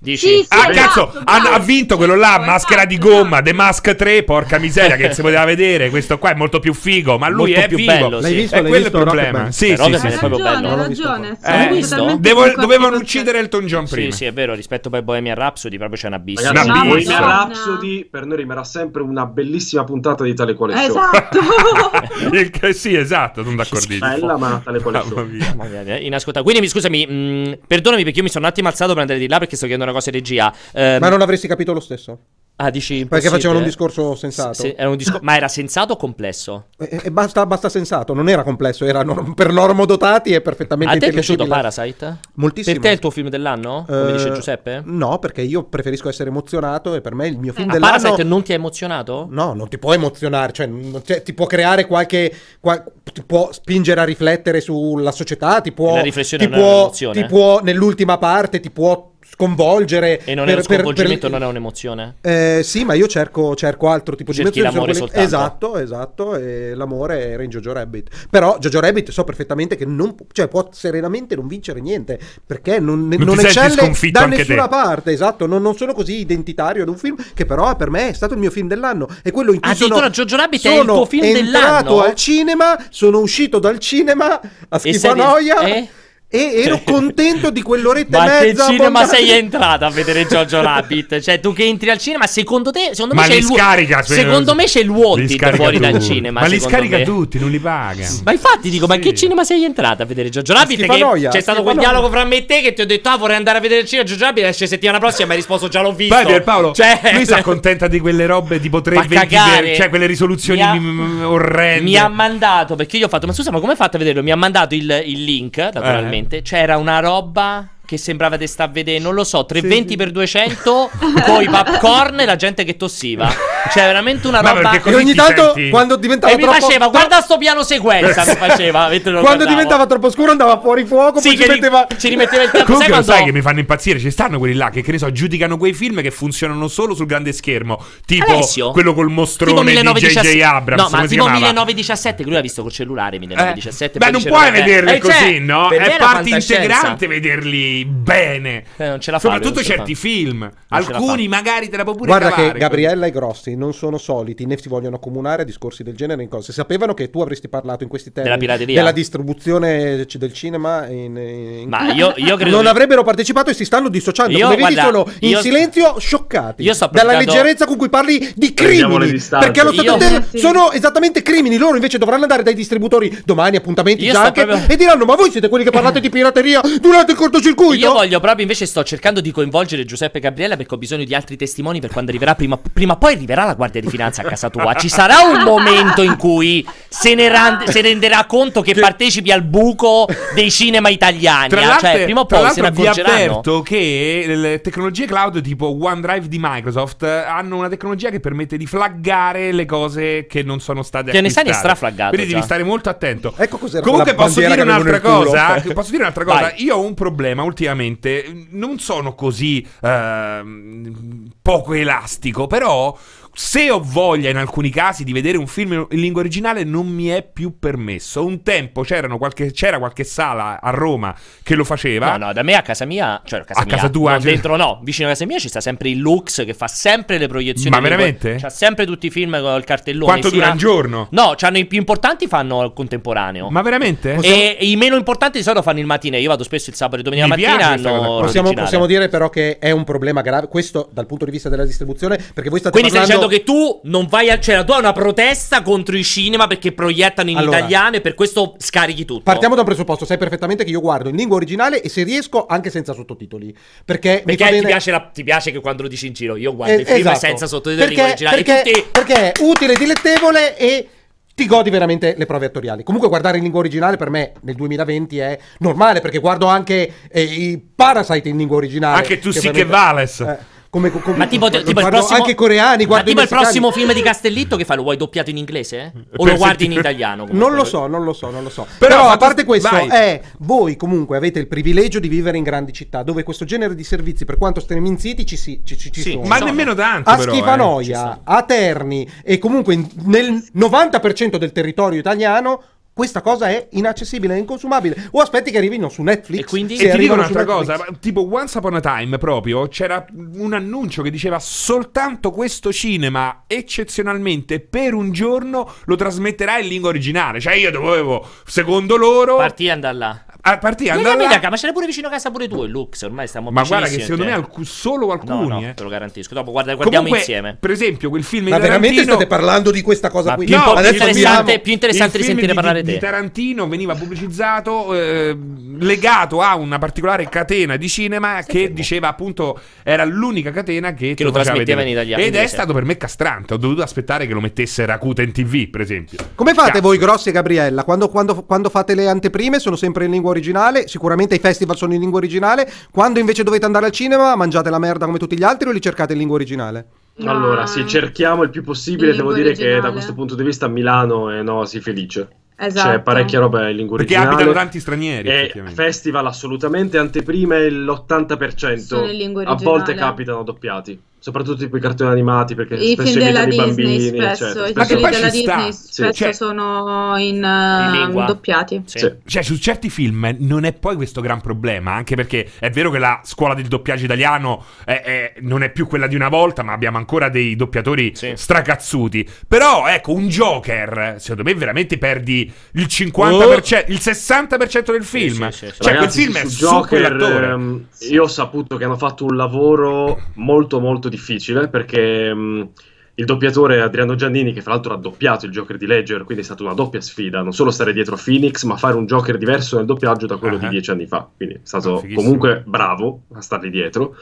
Dici? Sì, sì, Ah, esatto, cazzo, bravo, ha, ha vinto quello là, esatto, maschera di esatto, gomma, esatto. The Mask 3, porca miseria, che si poteva vedere. Questo qua è molto più figo, ma lui Molto è più vivo. bello, L'hai sì. visto? È L'hai quello il visto problema. Rocketman? Sì, Eh, sì, sì. è proprio bello. Ragione, ancora. sono Eh, Devo- dovevano uccidere Elton John Sì, prima. sì, è vero, rispetto poi Bohemian Rhapsody proprio c'è un abisso. Una Bohemian Madonna. Rhapsody per noi rimarrà sempre una bellissima puntata di tale quale show. Esatto. Il- sì, esatto, sono d'accordissimo. Bella, ma tale quale show. mia. Mamma mia, Inascoltabile. Quindi scusami, mh, perdonami perché io mi sono un attimo alzato per andare di là perché sto chiedendo una cosa in regia. Ehm, Ma non avresti capito lo stesso? Ah, dici Perché facevano un discorso sensato. Se- era un discor- ma era sensato o complesso? E, e basta, basta sensato, non era complesso, era no- per normodotati e perfettamente A te è piaciuto. Parasite? Moltissimo. Per te è il tuo film dell'anno? Come Eh, dice Giuseppe? No, perché io preferisco essere emozionato e per me il mio film Ma dell'anno... Parasite non ti ha emozionato? No, non ti può emozionare, cioè, non- cioè, ti può creare qualche, qual- ti può spingere a riflettere sulla società, ti può, La riflessione ti può, ti può nell'ultima parte ti può sconvolgere E non è per- uno per- sconvolgimento, per- non è un'emozione? Eh, sì, ma io cerco, cerco altro tipo Cerchi di emozioni. l'amore sono soltanto. Esatto, esatto. E l'amore era in Jojo Rabbit. Però Jojo Rabbit so perfettamente che non, cioè, può serenamente non vincere niente. Perché non, Non non eccelle sconfitto da nessuna te. parte. Esatto, non, non sono così identitario ad un film. Che però per me è stato il mio film dell'anno. E quello in cui Addirittura sono, Jojo Rabbit è il sono tuo film entrato dell'anno? al cinema, sono uscito dal cinema a schifanoia. eh? E ero contento di quell'oretta Ma e che mezza. cinema abbondante. sei entrato a vedere Jojo Rabbit? Cioè, tu che entri al cinema, secondo te, secondo me Ma c'è li il scarica, cioè, Secondo me c'è il Wanted fuori dal tutti. cinema. Ma li scarica me. tutti, non li paga. Ma infatti dico, ma Sì. che cinema sei entrato a vedere Jojo Rabbit? Che schifanoia, c'è stato quel dialogo fra me e te che ti ho detto, ah, vorrei andare a vedere il cinema Jojo Rabbit. Esce settimana prossima, mi hai risposto, già l'ho visto. Poi Pierpaolo, cioè, lui si accontenta di quelle robe tipo 3 Fa 20 cagare. cioè quelle risoluzioni Mi ha- orrende. Mi ha mandato perché io ho fatto, ma scusa, ma come hai fatto a vederlo? Mi ha mandato il, il link, naturalmente. C'era una roba che sembrava di sta a vedere, non lo so, 320 per 200 con i popcorn e la gente che tossiva. Cioè, veramente una roba. E ogni tanto, senti- quando diventava E mi troppo faceva, tro- guarda sto piano sequenza, mi faceva. Quando guardavo. diventava troppo scuro andava fuori fuoco, Sì, poi che ci metteva... ci rimetteva il tempo. Comunque sai lo quando... sai che mi fanno impazzire, ci stanno quelli là che, che ne so, giudicano quei film che funzionano solo sul grande schermo, tipo Alessio? quello col Tipo mostrone di 1917 JJ Abrams, No, ma tipo chiamava? 1917 che lui ha visto col cellulare 1917 Eh, Beh, non puoi vederli Eh, così, no? È parte integrante vederli bene. Eh, non ce la fa, Soprattutto certi film. Alcuni magari te la puoi pure Guarda che Gabriella e Grossi non sono soliti né si vogliono accomunare a discorsi del genere in cose. Sapevano che tu avresti parlato in questi termini Della pirateria? della distribuzione del cinema in, in- Ma io, io credo non che- avrebbero partecipato e si stanno dissociando. Io, Come vedi guarda, sono in io- silenzio scioccati io sto dalla leggerezza con cui parli di crimini. Perché allo stato Io- sono esattamente crimini. Loro invece dovranno andare dai distributori domani, appuntamenti anche, proprio- e diranno: Ma voi siete quelli che parlate di pirateria durante il cortocircuito? Io voglio proprio invece sto cercando di coinvolgere Giuseppe e Gabriella perché ho bisogno di altri testimoni per quando arriverà prima, prima o poi arriverà la Guardia di Finanza a casa tua. Ci sarà un momento in cui se ne, ran- se renderà conto che partecipi al buco dei cinema italiani. Tra ah, l'altro, cioè, prima o tra poi se ne l'altro vi avverto che le tecnologie cloud tipo OneDrive di Microsoft eh, hanno una tecnologia che permette di flaggare le cose che non sono state Che ne sai, ne è acquistate. straflaggato Quindi già. devi stare molto attento. Ecco cos'era Comunque posso dire che un'altra cosa. Posso dire un'altra cosa? Vai. Io ho un problema ultimamente. Non sono così ehm, poco elastico, però. Se ho voglia in alcuni casi di vedere un film in lingua originale non mi è più permesso. Un tempo c'erano qualche, c'era qualche sala a Roma che lo faceva. No, no, da me a casa mia, cioè a casa A mia, casa tua, non cioè- dentro no, vicino a casa mia ci sta sempre il Lux che fa sempre le proiezioni. Ma veramente? C'ha sempre tutti i film con il cartellone. Quanto dura un giorno? No, c'hanno i più importanti fanno il contemporaneo. Ma veramente? E i meno importanti di solito fanno il mattino. Io vado spesso il sabato e domenica Mi mattina. Hanno Possiamo, possiamo dire però che è un problema grave, questo dal punto di vista della distribuzione, perché voi state Quindi stai parlando... dicendo che tu non vai a. Cioè, tu hai una protesta contro i cinema perché proiettano in Allora, italiano e per questo scarichi tutto. Partiamo da un presupposto, sai perfettamente che io guardo in lingua originale e se riesco anche senza sottotitoli, perché, mi Perché fa ti, bene- piace la- ti piace che quando lo dici in giro io guardo Eh, i film esatto. senza sottotitoli in lingua perché, originale. perché, e tutti- perché è utile, dilettevole e ti godi veramente le prove attoriali. Comunque guardare in lingua originale per me nel 2020 è normale perché guardo anche eh, i Parasite in lingua originale. Anche tu sì che veramente- vales. eh, come, come- Ma tipo, tipo il prossimo anche i coreani, Ma tipo il prossimo film di Castellitto che fai? Lo vuoi doppiato in inglese? O Per lo guardi in italiano? comunque? Non lo so, non lo so, non lo so. Però Però, a parte questo, è voi comunque avete il privilegio di vivere in grandi città dove questo genere di servizi, per quanto streaming city, ci, si- ci, ci, ci Sì, sono. Ma nemmeno tanto, a però. eh. Schifanoia, sta. a Terni e comunque in- nel 90% del territorio italiano questa cosa è inaccessibile, è inconsumabile. O aspetti che arrivino su Netflix. E quindi e ti dico un'altra cosa: tipo, Once Upon a Time, proprio c'era un annuncio che diceva soltanto questo cinema, eccezionalmente per un giorno, lo trasmetterà in lingua originale. Cioè, io dovevo, secondo loro. Parti andare là. A partire andare là... ma ce l'hai pure vicino a casa pure tu il Lux, ormai stiamo Ma guarda che secondo me alc- solo alcuni, no, no, eh. te lo garantisco. Dopo guarda, guardiamo Comunque, insieme. Per esempio, quel film Ma veramente state parlando di questa cosa ma qui? Più, no, più interessante, più interessante di sentire di, parlare di, te. Di Tarantino veniva pubblicizzato eh, legato a una particolare catena di cinema Sei che fermo. diceva appunto era l'unica catena che, che lo, trasmetteva in italiano. Ed è stato per me castrante, ho dovuto aspettare che lo mettesse Rakuten TV, per esempio. Come fate Cazzo. voi Grossi e Gabriella? Quando, quando, quando fate le anteprime sono sempre in lingua originale, sicuramente i festival sono in lingua originale. Quando invece dovete andare al cinema, mangiate la merda come tutti gli altri o li cercate in lingua originale? Allora, sì, cerchiamo il più possibile. Devo dire originale. che da questo punto di vista Milano è no, si felice. Esatto. C'è parecchia roba in lingua Perché originale. abitano tanti stranieri. E festival assolutamente, anteprime l'80%. A volte capitano doppiati soprattutto tipo i cartoni animati perché I spesso film della Disney bambini, spesso, i film della Disney spesso cioè, sono in, uh, in doppiati. Sì. Sì. cioè su certi film non è poi questo gran problema anche perché è vero che la scuola del doppiaggio italiano è, è, non è più quella di una volta ma abbiamo ancora dei doppiatori sì. stracazzuti. Però ecco un Joker secondo me veramente perdi il 50% oh. il 60% del film. cioè Ragazzi, quel film è su Joker ehm, io ho saputo che hanno fatto un lavoro molto molto difficile perché mh, il doppiatore Adriano Giannini, che fra l'altro ha doppiato il Joker di Ledger, quindi è stata una doppia sfida, non solo stare dietro a Phoenix, ma fare un Joker diverso nel doppiaggio da quello uh-huh. di dieci anni fa. Quindi è stato oh, comunque bravo a stargli dietro.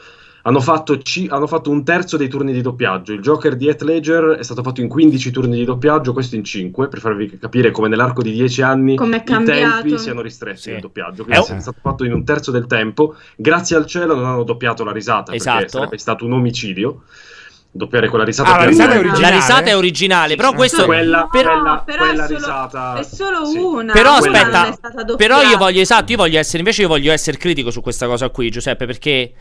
Hanno fatto, c- hanno fatto, un terzo dei turni di doppiaggio. Il Joker di Heath Ledger è stato fatto in 15 turni di doppiaggio, questo in 5, per farvi capire come nell'arco di 10 anni i tempi siano ristretti sì. nel doppiaggio. Quindi è, è stato fatto in un terzo del tempo. Grazie al cielo non hanno doppiato la risata, esatto. perché sarebbe stato un omicidio doppiare quella risata. Ah, la risata è originale. La risata è originale, però questo quella, però, quella, però quella è solo, risata è solo sì. una. Però aspetta, però io voglio esatto, io voglio essere invece io voglio essere critico su questa cosa qui, Giuseppe, perché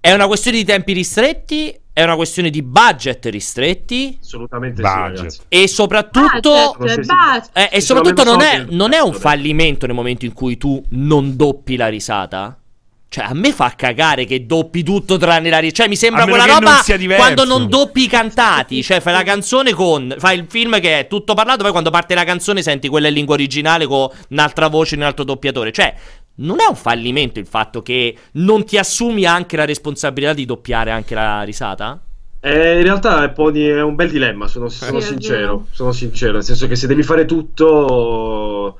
è una questione di tempi ristretti, è una questione di budget ristretti. Assolutamente budget. sì, E soprattutto, budget, budget. Eh, e soprattutto non, è, non è un fallimento nel momento in cui tu non doppi la risata. Cioè, a me fa cagare che doppi tutto tranne la risata. Cioè, mi sembra quella roba non quando non doppi i cantati. Cioè, fai la canzone con. Fai il film che è tutto parlato. Poi quando parte la canzone senti quella in lingua originale con un'altra voce un altro doppiatore. Cioè, non è un fallimento il fatto che non ti assumi anche la responsabilità di doppiare anche la risata? Eh, in realtà è, un, è un bel dilemma, sono, sono sì, sincero, sono sincero, nel senso che se devi fare tutto...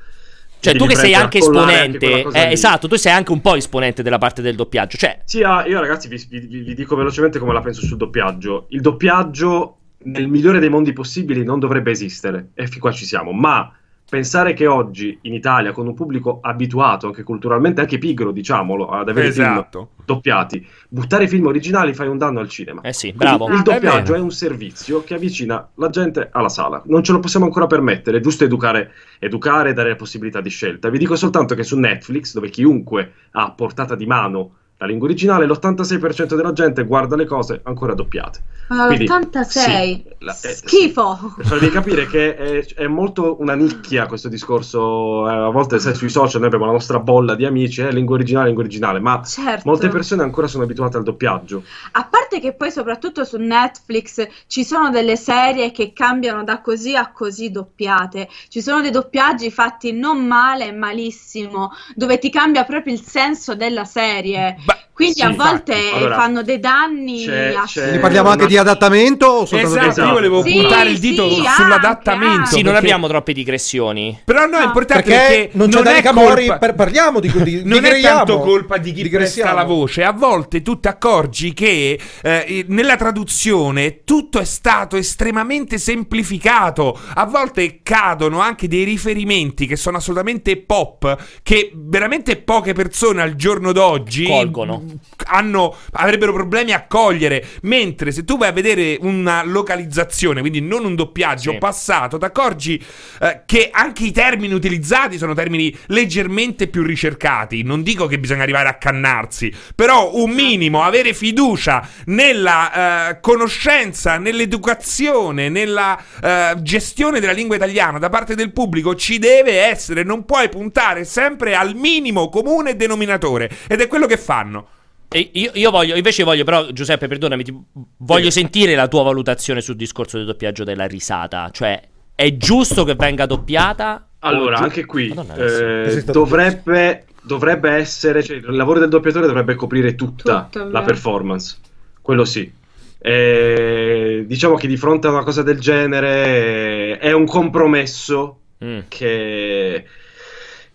Cioè, tu che sei anche esponente, anche eh, esatto, tu sei anche un po' esponente della parte del doppiaggio. Cioè... Sì, ah, io ragazzi vi, vi, vi dico velocemente come la penso sul doppiaggio. Il doppiaggio, nel migliore dei mondi possibili, non dovrebbe esistere, e fin qua ci siamo, ma pensare che oggi in Italia, con un pubblico abituato, anche culturalmente, anche pigro, diciamolo, ad avere esatto. film doppiati, buttare film originali fai un danno al cinema. Eh sì, bravo. Quindi il doppiaggio è, è, un servizio che avvicina la gente alla sala. Non ce lo possiamo ancora permettere, è giusto educare, educare e dare la possibilità di scelta. Vi dico soltanto che su Netflix, dove chiunque ha a portata di mano la lingua originale, l'86% della gente guarda le cose ancora doppiate. Ma Quindi, l'86? Sì, la, eh, Schifo! Sì, farvi capire che è, è, molto una nicchia questo discorso, eh, a volte sai, sui social noi abbiamo la nostra bolla di amici, eh, lingua originale, lingua originale, ma certo. molte persone ancora sono abituate al doppiaggio. A parte che poi soprattutto su Netflix ci sono delle serie che cambiano da così a così doppiate, ci sono dei doppiaggi fatti non male, malissimo, dove ti cambia proprio il senso della serie. Beh, quindi sì, a volte allora, fanno dei danni. C'è, c'è Quindi parliamo anche di adattamento? O esatto, esatto. io volevo sì, puntare il dito sì, sull'adattamento. Anche, Sì, non abbiamo troppe digressioni. Però no, è importante perché, perché non, non è Camori, colpa... per, parliamo di, di Non è tanto colpa di chi presta la voce. A volte tu ti accorgi che eh, nella traduzione tutto è stato estremamente semplificato. A volte cadono anche dei riferimenti che sono assolutamente pop, che veramente poche persone al giorno d'oggi colgono hanno, avrebbero problemi a cogliere. Mentre se tu vai a vedere una localizzazione, quindi non un doppiaggio sì. passato, ti accorgi eh, che anche i termini utilizzati sono termini leggermente più ricercati. Non dico che bisogna arrivare a cannarsi, però un minimo, avere fiducia nella eh, conoscenza, nell'educazione, nella eh, gestione della lingua italiana da parte del pubblico ci deve essere. Non puoi puntare sempre al minimo comune denominatore. Ed è quello che fanno. Io, io, voglio, invece voglio, però, Giuseppe, perdonami, ti, voglio sì. sentire la tua valutazione sul discorso del doppiaggio della risata. Cioè, è giusto che venga doppiata? Allora, anche qui Madonna, eh, dovrebbe, dovrebbe, essere, cioè, il lavoro del doppiatore dovrebbe coprire tutta Tutto, la performance. Quello sì. Eh, diciamo che di fronte a una cosa del genere è un compromesso mm. che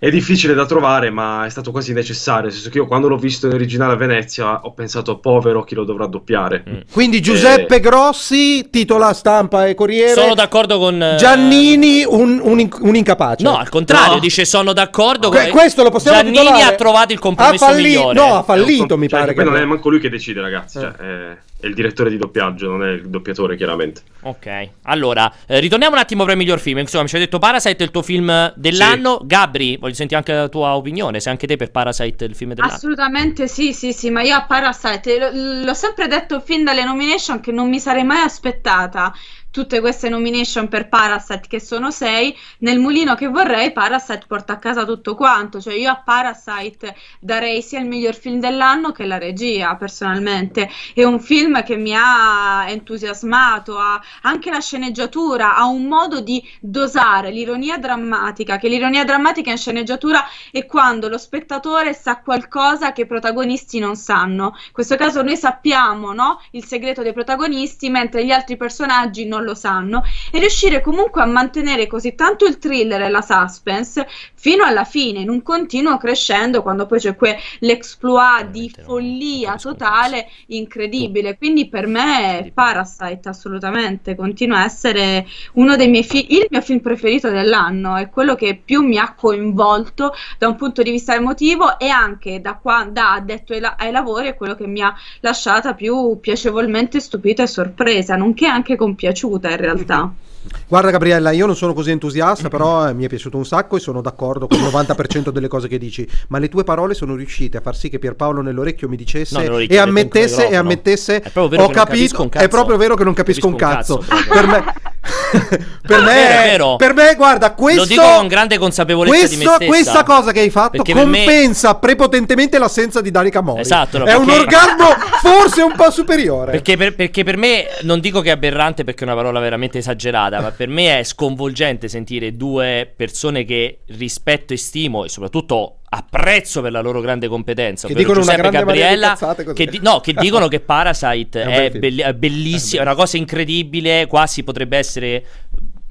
è difficile da trovare, ma è stato quasi necessario. Nel senso che io quando l'ho visto in originale a Venezia ho pensato, povero, chi lo dovrà doppiare. Mm. Quindi Giuseppe e... Grossi, titola stampa e Corriere. Sono d'accordo con eh, Giannini, un, un, un incapace. No, al contrario, no. dice sono d'accordo con... questo lo possiamo Giannini titolare. ha trovato il compromesso ha falli... migliore. No, ha fallito, mi cioè, pare. Che poi non è manco lui che decide, ragazzi. Eh. Cioè, è è il direttore di doppiaggio, non è il doppiatore, chiaramente. Ok, allora, eh, ritorniamo un attimo per il miglior film. Insomma, ci hai detto Parasite è il tuo film dell'anno. Sì. Gabri, voglio sentire anche la tua opinione, se anche te per Parasite è il film dell'anno. Assolutamente sì, sì, sì, ma io a Parasite l- l'ho sempre detto fin dalle nomination che non mi sarei mai aspettata tutte queste nomination per Parasite che sono sei, nel mulino che vorrei Parasite porta a casa tutto quanto, cioè io a Parasite darei sia il miglior film dell'anno che la regia personalmente, è un film che mi ha entusiasmato, ha anche la sceneggiatura, ha un modo di dosare l'ironia drammatica, che l'ironia drammatica in sceneggiatura è quando lo spettatore sa qualcosa che i protagonisti non sanno, in questo caso noi sappiamo no? il segreto dei protagonisti mentre gli altri personaggi non lo sanno, e riuscire comunque a mantenere così tanto il thriller e la suspense fino alla fine, in un continuo crescendo, quando poi c'è quell'exploit di follia totale incredibile. Quindi per me Parasite assolutamente continua a essere uno dei miei film, il mio film preferito dell'anno, è quello che più mi ha coinvolto da un punto di vista emotivo e anche da, qua, da addetto ai, ai lavori è quello che mi ha lasciata più piacevolmente stupita e sorpresa, nonché anche compiaciuta piaciuta in realtà. Guarda Gabriella, io non sono così entusiasta, però eh, mi è piaciuto un sacco e sono d'accordo con il 90% delle cose che dici, ma le tue parole sono riuscite a far sì che Pierpaolo nell'orecchio mi dicesse no, e ammettesse, e ammettesse ho capito, è proprio vero che non capisco, un cazzo. Un cazzo per me per, me, per me, guarda, questo lo dico con grande consapevolezza questo, di me stessa, Questa cosa che hai fatto compensa me... prepotentemente l'assenza di Danica Mori. Esatto, no, è un orgasmo forse un po' superiore. Perché per, perché per me non dico che è aberrante perché è una parola veramente esagerata, ma per me è sconvolgente sentire due persone che rispetto e stimo e soprattutto apprezzo per la loro grande competenza. Che dicono Giuseppe una grande Gabriella, che, di, no, che dicono che Parasite è, è, be- è bellissimo, è una cosa incredibile, quasi potrebbe essere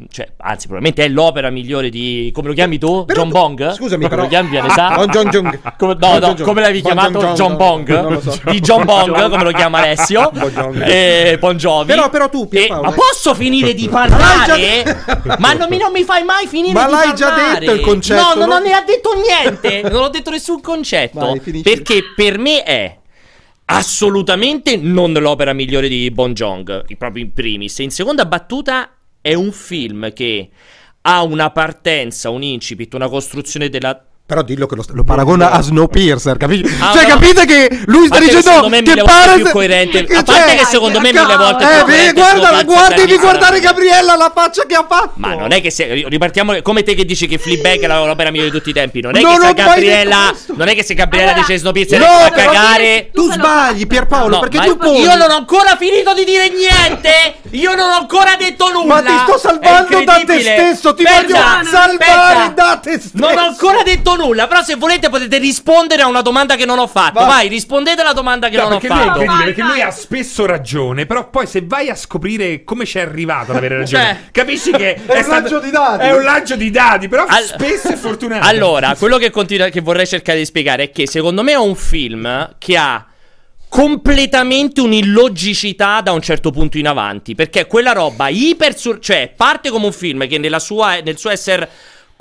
cioè, anzi, probabilmente è l'opera migliore di. Come lo chiami tu? Però John tu, Bong? Scusami, come però. lo chiami? Viene sa? John John John. Come, no, no, come l'avevi bon chiamato? John, John, Bong? Non lo so. Di John Bong, come lo chiama Alessio? Bon e Bon Jovi. Però, però tu, Pierpaolo. Ma posso finire di parlare? ma non mi, non mi, fai mai finire ma di parlare. Ma l'hai già detto il concetto? No, no, non ne ha detto niente. non ho detto nessun concetto. Vai, perché per me è assolutamente non l'opera migliore di Bon Jong, proprio in primis. In seconda battuta è un film che ha una partenza, un incipit, una costruzione della però dillo che lo, lo paragona a Snowpiercer, capisci? Ah, cioè, no. capite che lui sta dicendo secondo me che pare più coerente. A parte cioè, che secondo me mille volte eh, beh, guarda, guarda, devi guardare Gabriella la faccia che ha fatto. Ma non è che se ripartiamo come te che dici che Fleabag è l'opera migliore di tutti i tempi, non è non che se Gabriella non è che se Gabriella allora, dice Snowpiercer no, fa cagare. Tu sbagli Pierpaolo, no, perché tu poni Io non ho ancora finito di dire niente. Io non ho ancora detto nulla. Ma ti sto salvando da te stesso, ti voglio salvare da te stesso. Non ho ancora detto nulla, però se volete potete rispondere a una domanda che non ho fatto. Va. Vai, rispondete alla domanda che no, non ho fatto. Lui, vai, perché vai. lui ha spesso ragione, però poi se vai a scoprire come ci è arrivato ad avere ragione, cioè, capisci che è, è, un stato, di dati. È un lancio di dati, però All... spesso è fortunato. Allora, quello che, continua, che vorrei cercare di spiegare è che secondo me è un film che ha completamente un'illogicità da un certo punto in avanti. Perché quella roba iper. Sur- cioè, parte come un film che nella sua, nel suo essere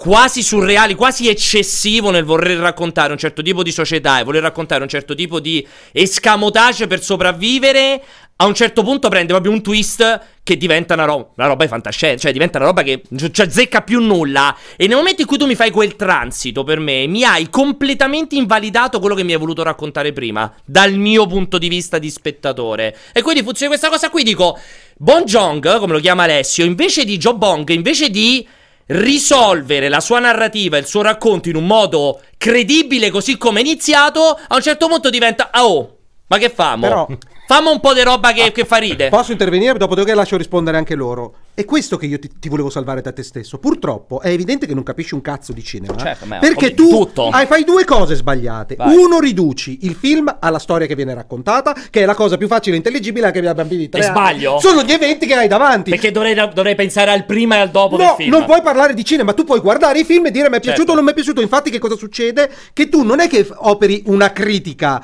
quasi surreali, quasi eccessivo nel voler raccontare un certo tipo di società e voler raccontare un certo tipo di escamotage per sopravvivere, a un certo punto prende proprio un twist che diventa una, ro- una roba di fantascienza, cioè diventa una roba che non azzecca più nulla. E nel momento in cui tu mi fai quel transito per me, mi hai completamente invalidato quello che mi hai voluto raccontare prima, dal mio punto di vista di spettatore. E quindi funziona questa cosa qui, dico, Bon Jong, come lo chiama Alessio, invece di Joe Bong, invece di risolvere la sua narrativa, il suo racconto in un modo credibile così come è iniziato, a un certo punto diventa, ah oh, ma che famo? Però Fammi un po' di roba che, che fa ride. Posso intervenire? Dopodiché lascio rispondere anche loro. È questo che io ti, ti, volevo salvare da te stesso. Purtroppo è evidente che non capisci un cazzo di cinema. Certo, perché tu hai, fai due cose sbagliate. Vai. Uno, riduci il film alla storia che viene raccontata, che è la cosa più facile e intelligibile che abbia bambini di e sbaglio? Sono gli eventi che hai davanti. Perché dovrei, dovrei, pensare al prima e al dopo no, del film. non puoi parlare di cinema. Tu puoi guardare i film e dire mi è piaciuto certo. o non mi è piaciuto. Infatti, che cosa succede? Che tu non è che operi una critica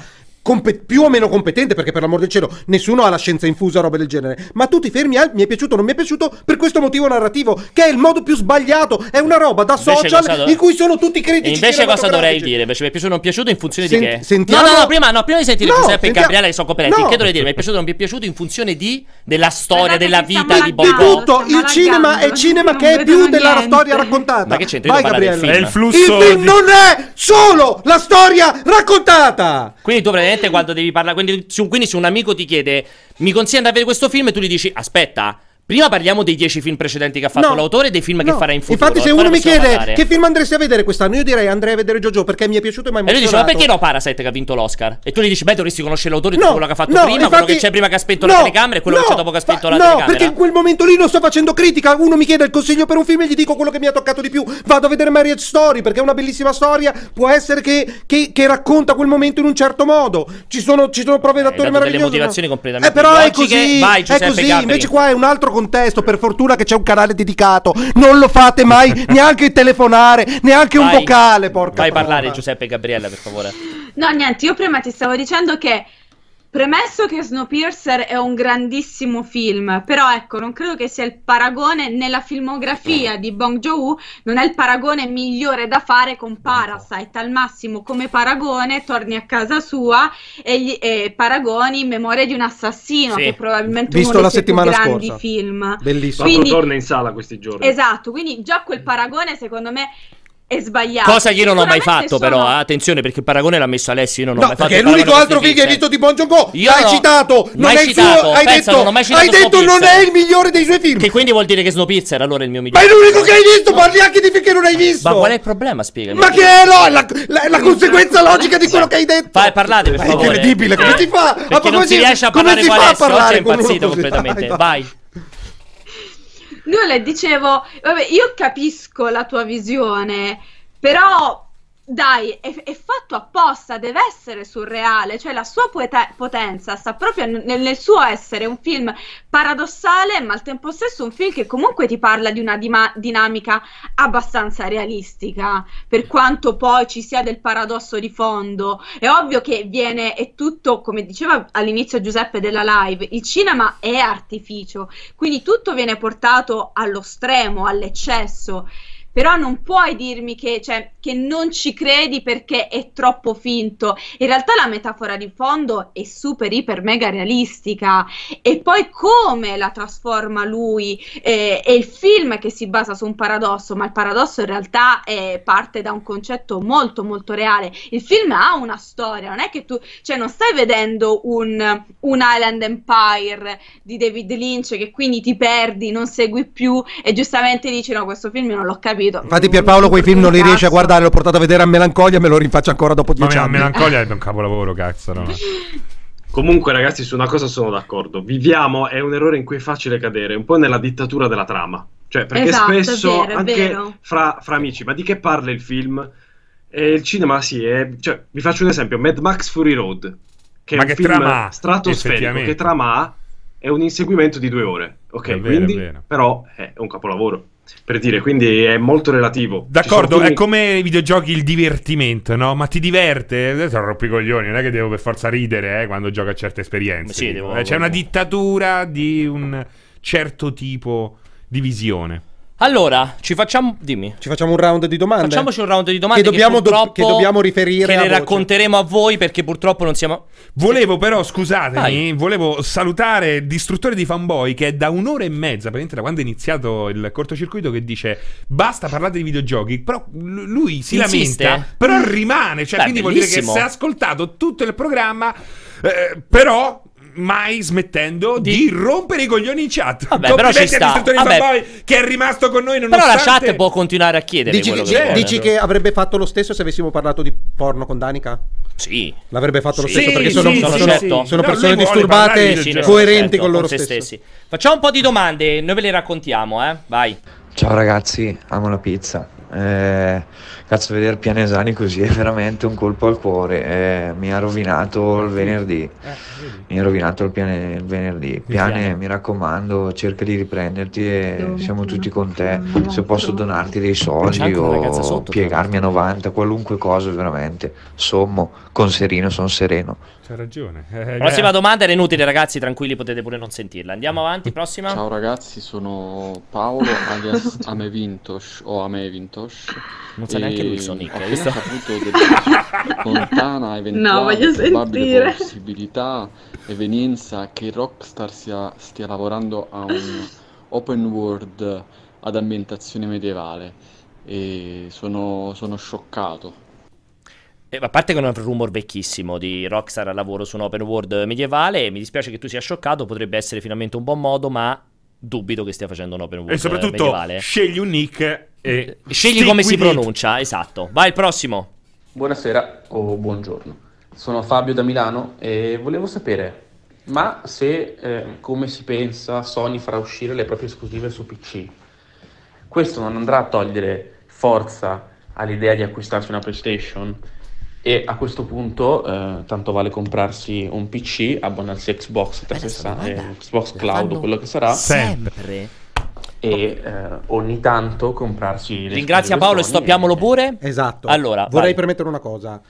compe- più o meno competente, perché per l'amor del cielo nessuno ha la scienza infusa, roba del genere. Ma tu ti fermi al mi è piaciuto o non mi è piaciuto per questo motivo narrativo, che è il modo più sbagliato. È una roba da invece social do... in cui sono tutti critici. E invece cosa dovrei dire? Invece mi è piaciuto o non piaciuto in funzione Sen- di che? Sentiamo... No, no, no, prima, no, prima di sentire no, Giuseppe sentiamo... e Gabriele che sono competenti. No. Che dovrei dire? Mi è piaciuto o non mi è piaciuto in funzione di della storia, della vita di Bob Di tutto, il cinema è cinema che è più della storia raccontata. Ma che c'entra? Vai Gabriele. È il flusso. Il film non è solo la storia raccontata. Quindi tu praticamente quando devi parlare quindi quindi se un amico ti chiede, mi consiglia di vedere questo film, e tu gli dici, aspetta, Prima parliamo dei dieci film precedenti che ha fatto no, l'autore e dei film no. che farà in futuro. Infatti, se uno mi chiede parlare. che film andresti a vedere quest'anno, io direi andrei a vedere Jojo perché mi è piaciuto e mi ha emozionato. E lui dice: Ma perché no Parasite che ha vinto l'Oscar? E tu gli dici: Beh, dovresti conoscere l'autore di no, quello che ha fatto prima, infatti, quello che c'è prima che ha spento la telecamera e quello che c'è dopo che ha spento la telecamera. No, perché in quel momento lì non sto facendo critica. Uno mi chiede il consiglio per un film e gli dico quello che mi ha toccato di più. Vado a vedere Marriage Story perché è una bellissima storia. Può essere che, che, che racconta quel momento in un certo modo. Ci sono, ci sono prove d'attore meravigliose. delle motivazioni completamente eh, però è così. Vai, è così. Invece qua è un altro contesto. Per fortuna che c'è un canale dedicato. Non lo fate mai, neanche telefonare, neanche Vai. un vocale. Porca Vai a parlare, Giuseppe e Gabriella, per favore. No, niente, io prima ti stavo dicendo che Premesso che Snowpiercer è un grandissimo film, però ecco, non credo che sia il paragone nella filmografia di Bong Joon-ho, non è il paragone migliore da fare con Parasite. Al massimo come paragone torni a casa sua e, gli, e paragoni in memoria di un assassino, sì. che è probabilmente Visto uno dei più grandi scorsa. film. Bellissimo. Quindi, torna in sala questi giorni. Esatto, quindi già quel paragone secondo me è sbagliato. Cosa che io non ho mai fatto, sono... però. Eh, attenzione, perché il paragone l'ha messo Alessio. Io non ho no, mai fatto. Perché è l'unico altro film che hai visto di Bon Joon-ho. Io hai no, citato. Non è il suo. Hai Pensa, detto, non mai citato hai detto non è il migliore dei suoi film. Che quindi vuol dire che Snowpiercer allora è il mio migliore. Ma è l'unico che hai visto. Parli anche di film che non hai visto. Ma qual è il problema? Spiegami. Ma che è no, la, la, la conseguenza logica di quello che hai detto. Fai, parlate per favore. È incredibile. Come ti fa? Perché non si riesce a parlare con Alessio. Oggi è impazzito completamente. Vai. Le dicevo, vabbè, io capisco la tua visione, però dai, è, è, fatto apposta, deve essere surreale, cioè la sua poeta- potenza sta proprio nel, nel, suo essere un film paradossale, ma al tempo stesso un film che comunque ti parla di una dima- dinamica abbastanza realistica, per quanto poi ci sia del paradosso di fondo. È ovvio che viene, è tutto, come diceva all'inizio Giuseppe della live, il cinema è artificio, quindi tutto viene portato allo stremo, all'eccesso però non puoi dirmi che, cioè, che, non ci credi perché è troppo finto. In realtà la metafora di fondo è super, iper, mega realistica. E poi come la trasforma lui? Eh, è il film che si basa su un paradosso, ma il paradosso in realtà è, parte da un concetto molto, molto reale. Il film ha una storia, non è che tu, cioè, non stai vedendo un, un Island Empire di David Lynch che quindi ti perdi, non segui più e giustamente dici no, questo film non l'ho capito capito. Infatti, Pierpaolo quei film non li riesce a guardare. L'ho portato a vedere a Melancolia. Me lo rinfaccio ancora dopo dieci Ma anni. Melancolia è un capolavoro, cazzo. No? Comunque, ragazzi, su una cosa sono d'accordo. Viviamo, è un errore in cui è facile cadere, un po' nella dittatura della trama. Cioè, perché esatto, spesso, vero, anche fra, fra, amici, ma di che parla il film? E il cinema, sì, è, cioè, vi faccio un esempio: Mad Max Fury Road, che ma è un che film trama stratosferico, che trama ha, è un inseguimento di due ore. Ok, è quindi, vero, però è un capolavoro per dire, quindi è molto relativo. D'accordo, film... è come i videogiochi il divertimento, no? Ma ti diverte? Adesso sono rompi coglioni, non è che devo per forza ridere eh, quando gioco a certe esperienze. Sì, devo, eh, c'è una dittatura di un certo tipo di visione. Allora, ci facciamo. Dimmi. Ci facciamo un round di domande. Facciamoci un round di domande. Che dobbiamo, che do- che dobbiamo riferire. Che le racconteremo a voi perché purtroppo non siamo. Volevo, però, scusatemi, Vai. volevo salutare Distruttore di Fanboy che è da un'ora e mezza, praticamente da quando è iniziato il cortocircuito, che dice basta parlare di videogiochi. Però lui si Insiste. lamenta, però rimane. Cioè, Beh, quindi bellissimo. vuol dire che si è ascoltato tutto il programma. Eh, però mai smettendo di, di rompere i coglioni in chat. Vabbè, però ci sta. Vabbè. che è rimasto con noi nonostante... Però la chat può continuare a chiedere Dici, che, che, dici che avrebbe fatto lo stesso se avessimo parlato di porno con Danica? Sì. L'avrebbe fatto lo sì, stesso perché sì, sono, sì, sono, certo. sono persone disturbate, coerenti certo, con loro stessi. stessi. Facciamo un po' di domande, noi ve le raccontiamo, eh? Vai. Ciao ragazzi, amo la pizza. Eh, cazzo, vedere Pianesani così è veramente un colpo al cuore. Eh, mi ha rovinato il venerdì. Eh, mi ha rovinato il, piane, il venerdì. Piane, mi raccomando, cerca di riprenderti e siamo tutti con te. Se posso donarti dei soldi o piegarmi a 90, qualunque cosa, veramente. Sommo, con serino, sono sereno. C'ha ragione. Eh, prossima domanda era inutile, ragazzi. Tranquilli, potete pure non sentirla. Andiamo avanti. Prossima. Ciao, ragazzi. Sono Paolo alias Amevintos o Amevintos. Non sa neanche lui il suo nick. Ho saputo della lontana eventuale no, probabile possibilità evenienza che Rockstar sia, stia lavorando a un open world ad ambientazione medievale e sono, sono scioccato. Eh, a parte che è un rumor vecchissimo di Rockstar al lavoro su un open world medievale, mi dispiace che tu sia scioccato, potrebbe essere finalmente un buon modo, ma dubito che stia facendo un open world e soprattutto, medievale. scegli un nick e eh, scegli come si it. pronuncia, esatto. Vai il prossimo. Buonasera o buongiorno. Sono Fabio da Milano e volevo sapere ma se eh, come si pensa Sony farà uscire le proprie esclusive su PC, questo non andrà a togliere forza all'idea di acquistarsi una PlayStation? E a questo punto, eh, tanto vale comprarsi un PC, abbonarsi a Xbox 360, eh, Xbox Cloud o quello che sarà. Sempre. E eh, ogni tanto comprarsi. Ringrazia Paolo e stoppiamolo pure. Esatto. Allora, vorrei vai. permettere una cosa.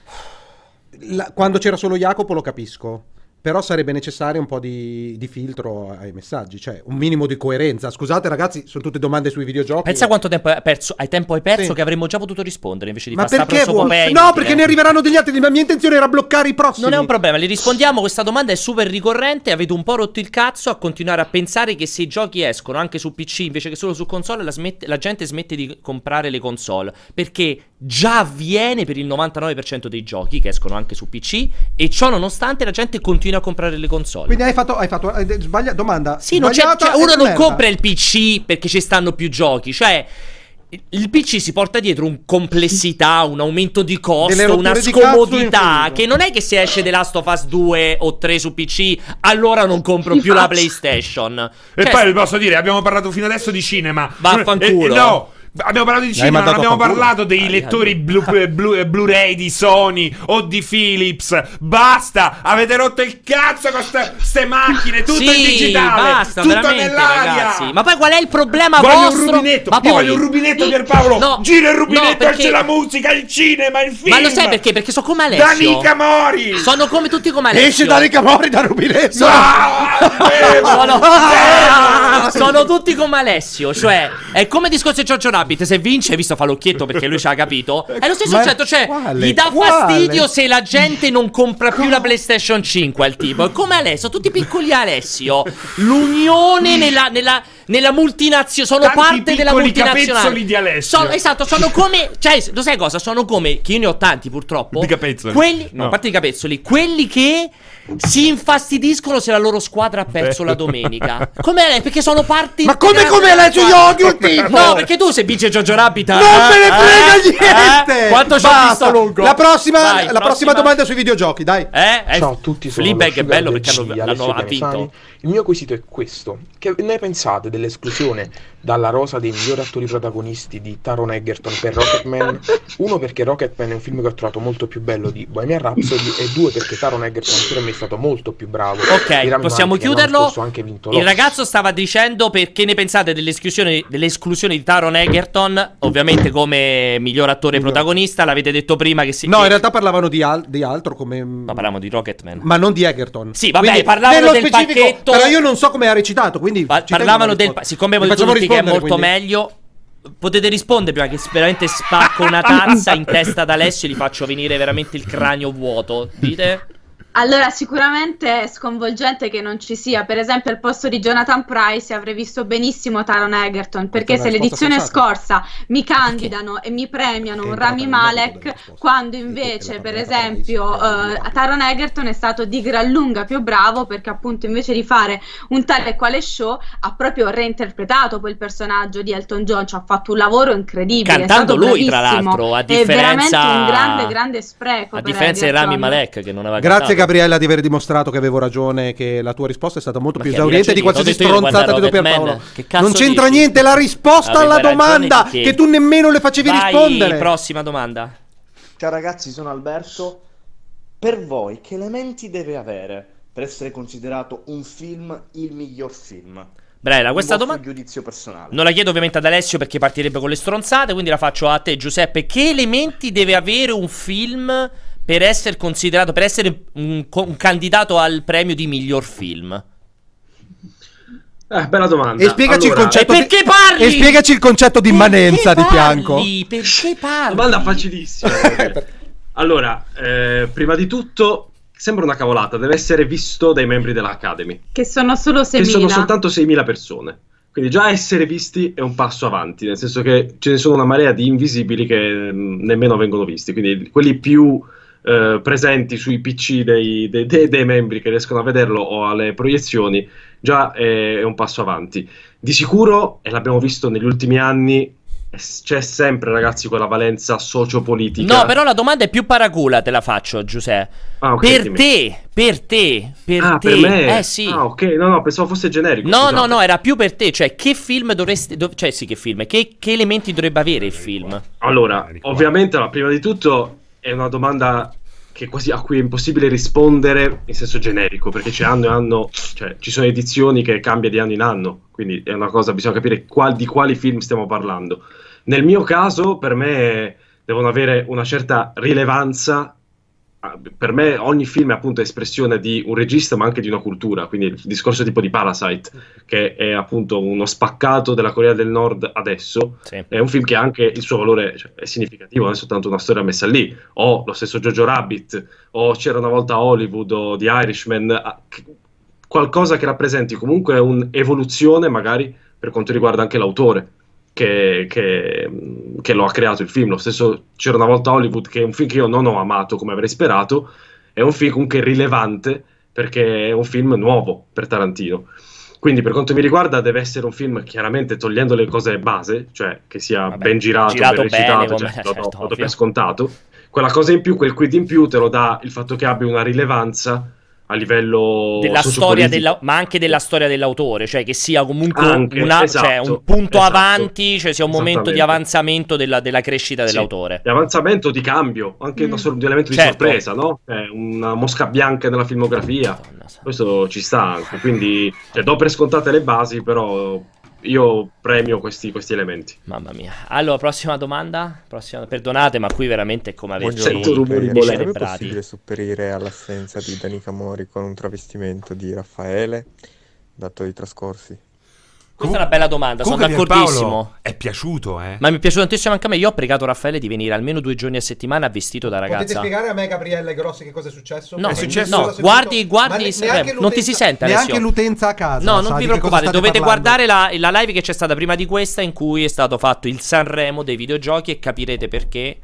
La, quando c'era solo Jacopo lo capisco però sarebbe necessario un po' di, di, filtro ai messaggi, cioè un minimo di coerenza. Scusate ragazzi, sono tutte domande sui videogiochi. Pensa quanto tempo hai perso, hai tempo hai perso sì. che avremmo già potuto rispondere invece di Ma perché vuoi? No, perché ne arriveranno degli altri, la mia intenzione era bloccare i prossimi. Non è un problema, li rispondiamo, questa domanda è super ricorrente, avete un po' rotto il cazzo a continuare a pensare che se i giochi escono anche su PC invece che solo su console, la, smette, la gente smette di comprare le console, perché già avviene per il 99% dei giochi che escono anche su PC e ciò nonostante la gente continua a comprare le console. Quindi hai fatto, hai fatto hai sbaglia, domanda. Sì, non c'è, cioè, uno non compra il PC perché ci stanno più giochi, cioè il PC si porta dietro un complessità, un aumento di costo, una scomodità che non è che se esce The Last of Us 2 o 3 su PC allora non compro più la PlayStation. E cioè, poi vi posso dire, abbiamo parlato fino adesso di cinema. Vaffanculo. Eh, no, Abbiamo parlato di cinema, non abbiamo parlato dei ah, lettori blu, blu, Blu-ray di Sony o di Philips. Basta, avete rotto il cazzo con queste macchine, tutto sì, in digitale, basta, tutto nell'aria. Ragazzi. Ma poi qual è il problema voglio vostro? Un rubinetto. Ma poi... Io voglio un rubinetto Pierpaolo. No, Gira il rubinetto, no, perché... c'è la musica, il cinema, il film. Ma lo sai perché? Perché sono come Alessio. Danica Mori. Sono come tutti come Alessio. Esce Danica Mori dal rubinetto. Sono... sono... sono tutti come Alessio, cioè è come discorso di Giorgio Rabbit, se vince visto fa l'occhietto perché lui ci ha capito. È lo stesso concetto, cioè quale? gli dà quale? fastidio se la gente non compra più la PlayStation 5 al tipo. È come Alessio, tutti piccoli Alessio. L'unione nella, nella, nella multinazionale, sono Tanti parte della multinazionale. di Alessio. Sono, esatto, sono come, cioè, lo sai cosa? Sono come, che io ne ho tanti purtroppo. Di capezzoli. Quelli, no, no. a parte di capezzoli, quelli che si infastidiscono se la loro squadra ha perso la domenica. Come lei? Perché sono parti. Ma come come lei? Io odio il tipo. No, perché tu se vince Giorgio Rabbit. Non eh, me ne frega eh, niente. Eh? Quanto ci ho visto lungo? La prossima, Vai, la prossima. prossima domanda sui videogiochi, dai. Eh? eh Ciao a tutti. Fleabag è bello perché hanno, l'hanno vinto. Il mio quesito è questo: che ne pensate dell'esclusione dalla rosa dei migliori attori protagonisti di Taron Egerton per Rocketman? Uno perché Rocketman è un film che ho trovato molto più bello di Bohemian Rhapsody e due perché Taron Egerton per me è stato molto più bravo. Ok, possiamo chiuderlo. Il ragazzo stava dicendo perché ne pensate dell'esclusione, dell'esclusione di Taron Egerton, ovviamente come miglior attore protagonista, l'avete detto prima che si... No, in realtà parlavano di, al- di altro come... Ma parlavamo di Rocketman. Ma non di Egerton. Sì, vabbè, Quindi, parlavano del pacchetto però io non so come ha recitato, quindi... Pa- parlavano del... Pa- siccome che è molto meglio... potete rispondere prima che veramente spacco una tazza in testa ad Alessio e gli faccio venire veramente il cranio vuoto. Dite? Allora, sicuramente è sconvolgente che non ci sia. Per esempio, al posto di Jonathan Price avrei visto benissimo Taron Egerton. Perché se l'edizione scorsa mi candidano perché? e mi premiano un Rami Malek, quando invece, per esempio, uh, Taron Egerton è stato di gran lunga più bravo perché, appunto, invece di fare un tale e quale show, ha proprio reinterpretato quel personaggio di Elton John. Ci ha fatto un lavoro incredibile. Cantando lui, tra l'altro, a differenza. È veramente un grande, grande spreco. A differenza di Rami Malek, che non aveva Grazie, cantato. Gabriella, di aver dimostrato che avevo ragione, che la tua risposta è stata molto Ma più esauriente di qualsiasi stronzata di Pierpaolo. Non c'entra dici? niente la risposta Aveva alla domanda che tu nemmeno le facevi Vai, rispondere. prossima domanda. Ciao ragazzi, sono Alberto. Per voi che elementi deve avere per essere considerato un film il miglior film? Brella, questa domanda giudizio personale. Non la chiedo ovviamente ad Alessio perché partirebbe con le stronzate, quindi la faccio a te Giuseppe. Che elementi deve avere un film per essere considerato, per essere un, un candidato al premio di miglior film? Eh, bella domanda. E spiegaci, allora, il, concetto e perché parli? e spiegaci il concetto di immanenza di fianco. Perché parli? Domanda facilissima. allora, eh, prima di tutto, sembra una cavolata, deve essere visto dai membri dell'Academy. Che sono solo 6.000. Che sono soltanto 6.000 persone. Quindi già essere visti è un passo avanti, nel senso che ce ne sono una marea di invisibili che mh, mm, nemmeno vengono visti. Quindi quelli più eh, presenti sui PC dei, dei, dei, dei, membri che riescono a vederlo o alle proiezioni, già è, è un passo avanti. Di sicuro, e l'abbiamo visto negli ultimi anni, c'è sempre, ragazzi, quella valenza sociopolitica. No, però la domanda è più paracula, te la faccio, Giuseppe. Ah, okay, per, te, per te, per ah, te, per me? Eh sì. Ah, ok, no, no, pensavo fosse generico. No, scusate. no, no, era più per te, cioè che film dovresti, do... cioè sì, che film, che, che elementi dovrebbe avere il film? Allora, ovviamente, prima di tutto è una domanda quasi, a cui è impossibile rispondere in senso generico, perché c'è anno e anno, cioè ci sono edizioni che cambia di anno in anno, quindi è una cosa, bisogna capire qual, di quali film stiamo parlando. Nel mio caso, per me, devono avere una certa rilevanza per me ogni film è appunto espressione di un regista ma anche di una cultura, quindi il discorso tipo di Parasite, che è appunto uno spaccato della Corea del Nord adesso, sì. è un film che ha anche il suo valore cioè, è significativo, non è soltanto una storia messa lì, o lo stesso Jojo Rabbit, o c'era una volta Hollywood, o The Irishman, ah, qualcosa che rappresenti comunque un'evoluzione magari per quanto riguarda anche l'autore che, che, che, lo ha creato il film. Lo stesso C'era una volta Hollywood, che è un film che io non ho amato come avrei sperato, è un film comunque rilevante perché è un film nuovo per Tarantino. Quindi per quanto mi riguarda deve essere un film chiaramente togliendo le cose base, cioè che sia Vabbè, ben girato, girato ben recitato, bene, cioè, certo, lo, do per scontato. Quella cosa in più, quel quid in più te lo dà il fatto che abbia una rilevanza a livello della storia della, ma anche della storia dell'autore, cioè che sia comunque anche, una, esatto, cioè un punto esatto, avanti, cioè sia un momento di avanzamento della, della crescita sì, dell'autore. Di avanzamento, di cambio, anche mm. un elemento certo. di sorpresa, no? È una mosca bianca nella filmografia. Madonna, Questo ci sta anche, quindi cioè, do per scontate le basi, però io premio questi, questi, elementi. Mamma mia. Allora, prossima domanda. Prossima... Perdonate, ma qui veramente è come avete Sento rumori di È possibile superare all'assenza di Danica Mori con un travestimento di Raffaele, dato i trascorsi? Questa è una bella domanda, sono d'accordissimo. È piaciuto, eh? Ma mi è piaciuto tantissimo anche a me. Io ho pregato Raffaele di venire almeno due giorni a settimana vestito da ragazza. Potete spiegare a me, Gabriella Grossi, che cosa è successo? No, è successo? no guardi, guardi, ne- non ti si sente Neanche Alessio. l'utenza a casa. No, non vi preoccupate, dovete guardare la, la live che c'è stata prima di questa in cui è stato fatto il Sanremo dei videogiochi e capirete perché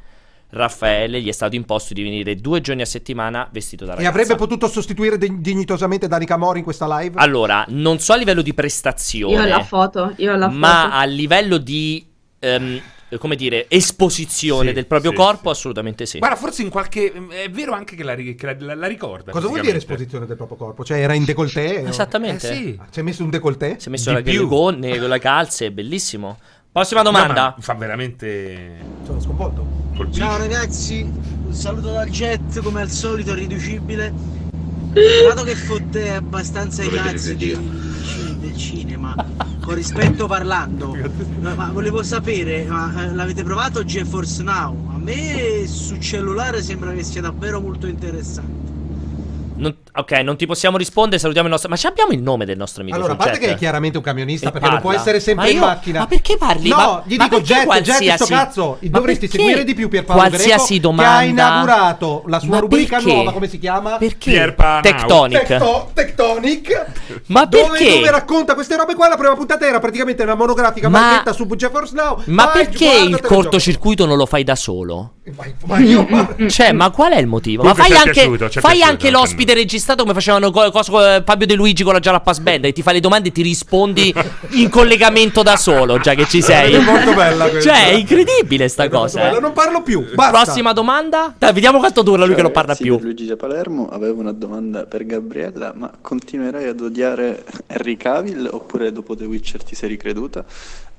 Raffaele gli è stato imposto di venire due giorni a settimana vestito da ragazza. E avrebbe potuto sostituire de- dignitosamente Danica Mori in questa live? Allora, non so a livello di prestazione. Io ho la foto, io ho la foto. Ma a livello di... Um, come dire, esposizione sì, del proprio sì, corpo, sì. assolutamente sì. Guarda, forse in qualche. È vero anche che la, che la, la ricorda. Cosa vuol dire esposizione del proprio corpo? Cioè, era in décolleté? Esattamente. Eh, sì. Ci hai messo un décolleté? Si è messo Di la gonne con la calze, bellissimo. Prossima domanda. No, fa veramente. Sono sconvolto. Colpito. Ciao ragazzi, un saluto dal jet come al solito riducibile. Dato che fotte abbastanza i cazzi del cinema, con rispetto parlando, ma volevo sapere, ma, eh, l'avete provato GeForce Now? A me su cellulare sembra che sia davvero molto interessante. Non, Ok, non ti possiamo rispondere, salutiamo il nostro... Ma abbiamo il nome del nostro amico Allora, a parte chat? che è chiaramente un camionista, E perché non può parla. essere sempre Ma in io- macchina. ma perché parli? No, Ma- gli ma dico Jet, Jet, qualsiasi- sto cazzo. Ma Dovresti seguire di più Pierpaolo qualsiasi Greco, domanda- che ha inaugurato la sua Ma rubrica perché? nuova, come si chiama? Perché? Tectonic. Tecto- Tectonic. Ma dove, perché? dove racconta queste robe qua. La prima puntata era praticamente una monografica Ma- marchetta su GeForce Now. Ma Vai, perché il cortocircuito non lo fai da solo? Ma io Cioè, ma qual è il motivo? Ma fai è anche, piaciuto, ci è fai piaciuto, anche l'ospite registrato come facevano co- coso- eh, Fabio De Luigi con la Gialla Pass Band. E ti fa le domande e ti rispondi in collegamento da solo, già che ci sei. È molto bella questa. Cioè, è incredibile sta cosa. Bella, eh. Non parlo più. Basta. Prossima domanda? Dai, vediamo quanto dura lui che non parla più. Luigi da Palermo, avevo una domanda per Gabriella, ma continuerai ad odiare Henry Cavill oppure dopo The Witcher ti sei ricreduta?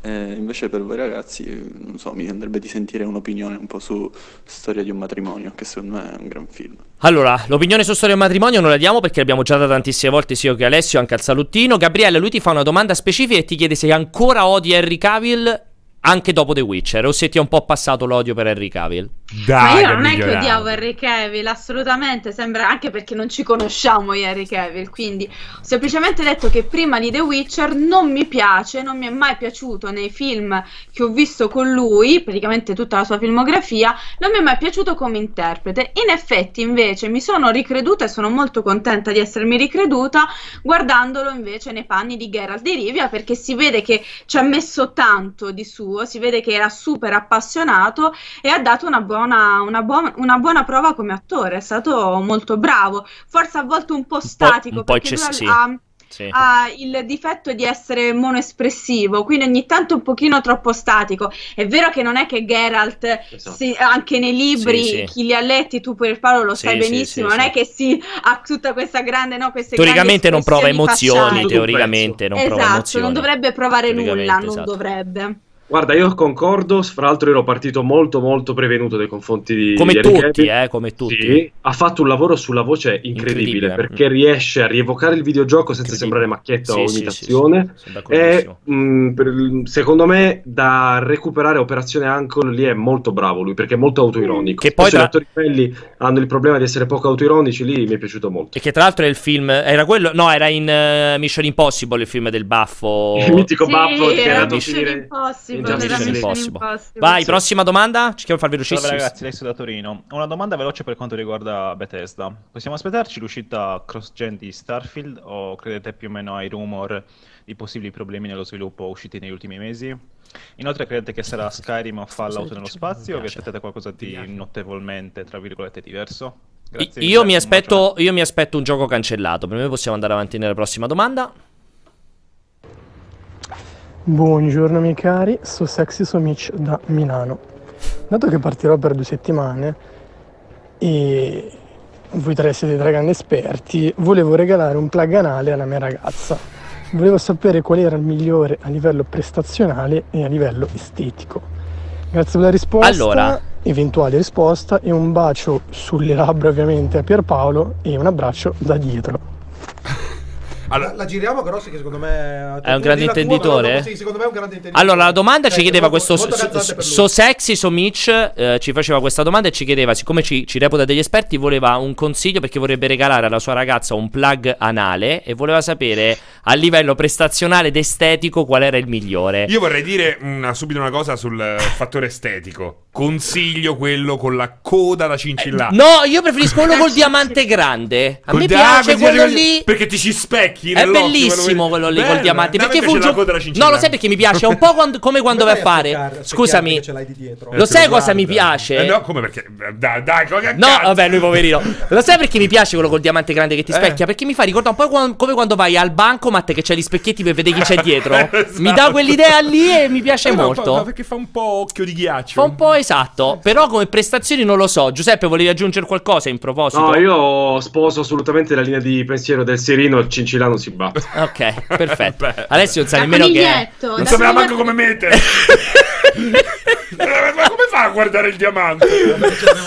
Eh, invece per voi ragazzi, eh, non so, mi andrebbe di sentire un'opinione un po' su Storia di un matrimonio, che secondo me è un gran film. Allora, l'opinione su storia del matrimonio non la diamo perché l'abbiamo già data tantissime volte sia io che Alessio, anche al salottino. Gabriele, lui ti fa una domanda specifica e ti chiede se ancora odi Henry Cavill anche dopo The Witcher o se ti è un po' passato l'odio per Henry Cavill. Ma io non è che odiavo Henry Cavill, assolutamente, sembra anche perché non ci conosciamo io Henry Cavill, quindi ho semplicemente detto che prima di The Witcher non mi piace, non mi è mai piaciuto nei film che ho visto con lui, praticamente tutta la sua filmografia, non mi è mai piaciuto come interprete. In effetti invece mi sono ricreduta e sono molto contenta di essermi ricreduta guardandolo invece nei panni di Geralt di Rivia perché si vede che ci ha messo tanto di suo, si vede che era super appassionato e ha dato una buona, una buona, una buona prova come attore, è stato molto bravo, forse a volte un po' statico un po' perché eccess- lui sì. ha, Sì. ha il difetto di essere monoespressivo, quindi ogni tanto un pochino troppo statico. È vero che non è che Geralt, si- anche nei libri, Sì, sì. chi li ha letti, tu per Paolo lo sai sì, benissimo, sì, non sì. è che si ha tutta questa grande, no, Teoricamente non prova espressioni emozioni, facciali. teoricamente non prova Esatto, emozioni. non dovrebbe provare nulla, Teoricamente, non esatto. dovrebbe. Guarda, io concordo, fra l'altro ero partito molto molto prevenuto nei confronti di Come di tutti, eh, come tutti. Sì, ha fatto un lavoro sulla voce incredibile, Incredibile. perché riesce a rievocare il videogioco senza sembrare macchietta Sì, o imitazione. sì, e mh, per- secondo me da recuperare Operazione Ancol lì è molto bravo lui, perché è molto autoironico. Che poi Spesso tra- gli attori belli hanno il problema di essere poco autoironici, lì mi è piaciuto molto. E che tra l'altro è il film. Era quello. No, era in eh, Mission Impossible il film del baffo. Il mitico baffo che era era Mission finire Impossible, Impossible. Impossible. Vai, prossima domanda. Cerchiamo di farvi Salve velocissimi. ragazzi, Alessio da Torino. Una domanda veloce per quanto riguarda Bethesda. Possiamo aspettarci l'uscita cross-gen di Starfield o credete più o meno ai rumor di possibili problemi nello sviluppo usciti negli ultimi mesi? Inoltre credete che sarà Skyrim o Fallout nello spazio o vi aspettate qualcosa di notevolmente, tra virgolette, diverso? Grazie Io mi, aspetto, io mi aspetto un gioco cancellato. Per me possiamo andare avanti nella prossima domanda. Buongiorno miei cari, sono Sexy Somic da Milano. Dato che partirò per due settimane e voi tre siete tre grandi esperti, volevo regalare un plug anale alla mia ragazza. Volevo sapere qual era il migliore a livello prestazionale e a livello estetico. Grazie per la risposta, Allora. eventuale risposta e un bacio sulle labbra ovviamente a Pierpaolo e un abbraccio da dietro. La, la giriamo però sì che secondo me È un grande tua, intenditore? però, sì, secondo me è un grande intenditore. Allora, la domanda ci Eh, chiedeva molto- questo molto so, so sexy so Mitch eh, ci faceva questa domanda e ci chiedeva, siccome ci, ci reputa degli esperti, voleva un consiglio perché vorrebbe regalare alla sua ragazza un plug anale e voleva sapere a livello prestazionale ed estetico qual era il migliore. Io vorrei dire una- subito una cosa sul eh, fattore estetico. Consiglio quello con la coda da cincillare. No, io preferisco quello col diamante grande. A Col me piace così- quello lì. Perché ti ci È bellissimo quello lì col diamante. Perché coda da No, lo sai perché mi piace? È un po' quando- come quando vai a fare. Scusami. ce l'hai di dietro. Lo sai cosa mi piace? Eh no, come perché? Dai, dai, No, vabbè, lui poverino. Lo sai perché mi piace quello col diamante grande che ti Eh. specchia? Perché mi fa ricordare un po' come quando vai al bancomat che c'è gli specchietti per vedere chi c'è dietro. Esatto. Mi dà quell'idea lì e mi piace Eh no, molto. perché fa un po' occhio di ghiaccio. Fa un po' esatto. Però come prestazioni non lo so. Giuseppe, volevi aggiungere qualcosa in proposito? No, io sposo assolutamente la linea di pensiero del Serino, il Non si batte. Ok, perfetto. Alessio non sa nemmeno che è. Non sapeva manco come mettere. Eh, Ma come fa a guardare il diamante?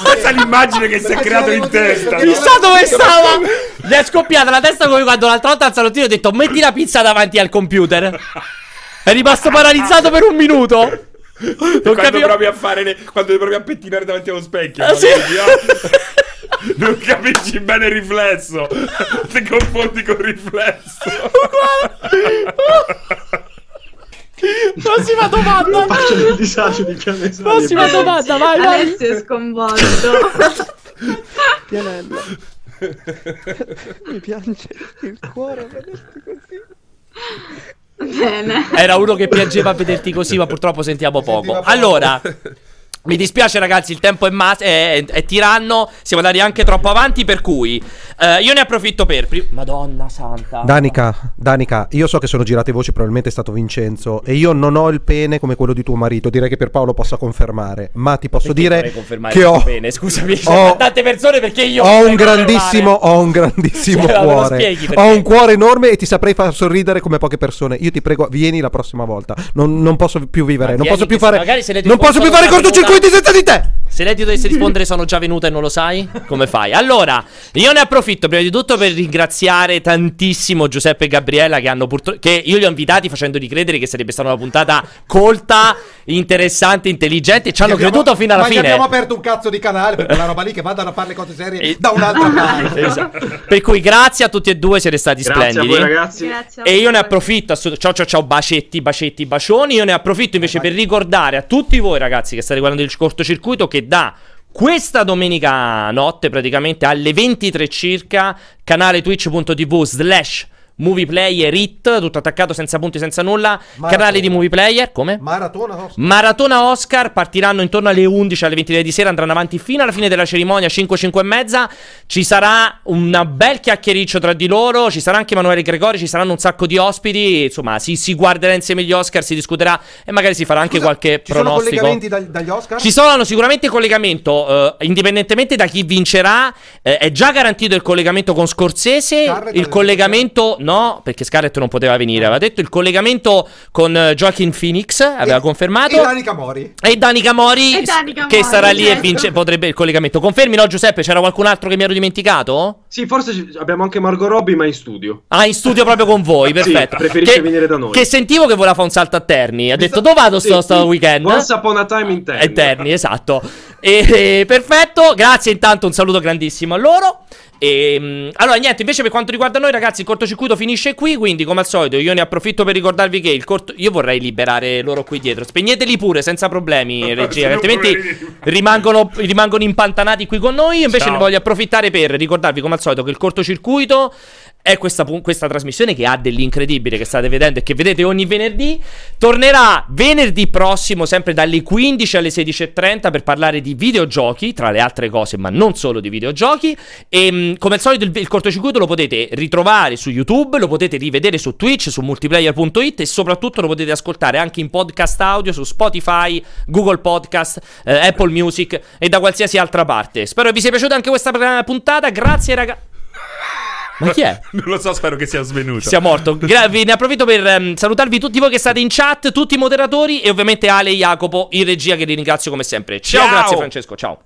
Questa è l'immagine che si è creato in testa. Chissà dove stava! Gli è scoppiata la testa come quando l'altra volta al salottino ho detto metti la pizza davanti al computer. È rimasto paralizzato per un minuto. Non quando capivo. provi a fare le- quando provi a pettinare davanti allo specchio. Ah, sì. Vedi, ah. Non capisci bene il riflesso. Ti confondi con il riflesso. Prossima domanda. Faccio il disagio di Pianesani. Prossima domanda, vai, vai. Alessio è sconvolto. Pianello. Mi piange il cuore a vederti così. Bene. Era uno che piangeva a vederti così, ma purtroppo sentiamo poco. Allora, mi dispiace ragazzi, il tempo è, ma- è, è, è tiranno, siamo andati anche troppo avanti, per cui eh, io ne approfitto per... Pri- Madonna santa. Danica, Danica, io so che sono girate voci, probabilmente è stato Vincenzo, e io non ho il pene come quello di tuo marito, direi che per Paolo possa confermare, ma ti posso Perché dire confermare che ho, pene? Scusami, ho- tante persone perché io... ho un grandissimo, ho un grandissimo Cioè, cuore, ho un cuore enorme e ti saprei far sorridere come poche persone, io ti prego, vieni la prossima volta, non, non posso più vivere, non posso più fare, non posso più fare sono già cortocircuiti senza di te! Se lei ti dovesse rispondere sono già venuta e non lo sai, come fai? Allora, io ne approfitto prima di tutto per ringraziare tantissimo Giuseppe e Gabriella che hanno purtroppo che io li ho invitati facendogli credere che sarebbe stata una puntata colta, interessante, intelligente e ci hanno abbiamo- creduto fino alla ma fine. abbiamo aperto un cazzo di canale per quella roba lì che vadano a fare le cose serie da un'altra parte. Esatto. Per cui grazie a tutti e due, siete stati Grazie a splendidi. voi, ragazzi. Grazie a E io ne approfitto, assolut- ciao ciao ciao, bacetti, bacetti, bacioni. Io ne approfitto invece per ricordare a tutti voi ragazzi che state guardando il cortocircuito che da questa domenica notte, praticamente alle 23 circa, canale twitch.tv slash Movieplayer It, tutto attaccato senza punti, senza nulla. Maratona. Canale di Movieplayer, come? Maratona Oscar. Maratona Oscar partiranno intorno alle 11 alle 23 di sera, andranno avanti fino alla fine della cerimonia 5 5 e mezza. Ci sarà un bel chiacchiericcio tra di loro, ci sarà anche Emanuele Gregori, ci saranno un sacco di ospiti, insomma, si, si guarderà insieme gli Oscar, si discuterà e magari si farà anche qualche Ci sono pronostico. collegamenti dagli, dagli Oscar? Ci sono sicuramente collegamento, eh, indipendentemente da chi vincerà, eh, è già garantito il collegamento con Scorsese, Scarlett il collegamento, no, perché Scarlett non poteva venire, aveva detto il collegamento con eh, Joaquin Phoenix, aveva confermato. E Danica Mori. E Danica Mori, E Danica che Mori, sarà lì e certo. vince, potrebbe il collegamento. Confermi, no, Giuseppe? C'era qualcun altro che mi ero dimenticato? Sì, forse abbiamo anche Margot Robbie, ma in studio. Ah, in studio proprio con voi, perfetto. Sì, preferisce che, venire da noi. Che sentivo che voleva fare un salto a Terni. Ha detto, dove vado sto, sto weekend? Once upon a time in Terni. Eterni, esatto. E, e, perfetto, grazie intanto, un saluto grandissimo a loro. E, mm, allora, niente, invece per quanto riguarda noi ragazzi, il cortocircuito finisce qui, quindi come al solito io ne approfitto per ricordarvi che il corto... Io vorrei liberare loro qui dietro, spegneteli pure senza problemi, regia, altrimenti rimangono, rimangono impantanati qui con noi. Io invece Ciao. ne voglio approfittare per ricordarvi come al solito che il cortocircuito è questa, questa trasmissione che ha dell'incredibile che state vedendo e che vedete ogni venerdì. Tornerà venerdì prossimo, sempre dalle 15 alle 16.30 per parlare di videogiochi, tra le altre cose, ma non solo di videogiochi. E mh, come al solito il, il cortocircuito lo potete ritrovare su YouTube, lo potete rivedere su Twitch, su multiplayer.it e soprattutto lo potete ascoltare anche in podcast audio su Spotify, Google Podcast, eh, Apple Music e da qualsiasi altra parte. Spero vi sia piaciuta anche questa eh, puntata. Grazie ragazzi. Ma chi è? Non lo so, spero che sia svenuto. Sia morto. Gra- ne approfitto per ehm, salutarvi tutti voi che state in chat, tutti i moderatori e ovviamente Ale e Jacopo in regia che li ringrazio come sempre. Ciao, Ciao. grazie Francesco, ciao.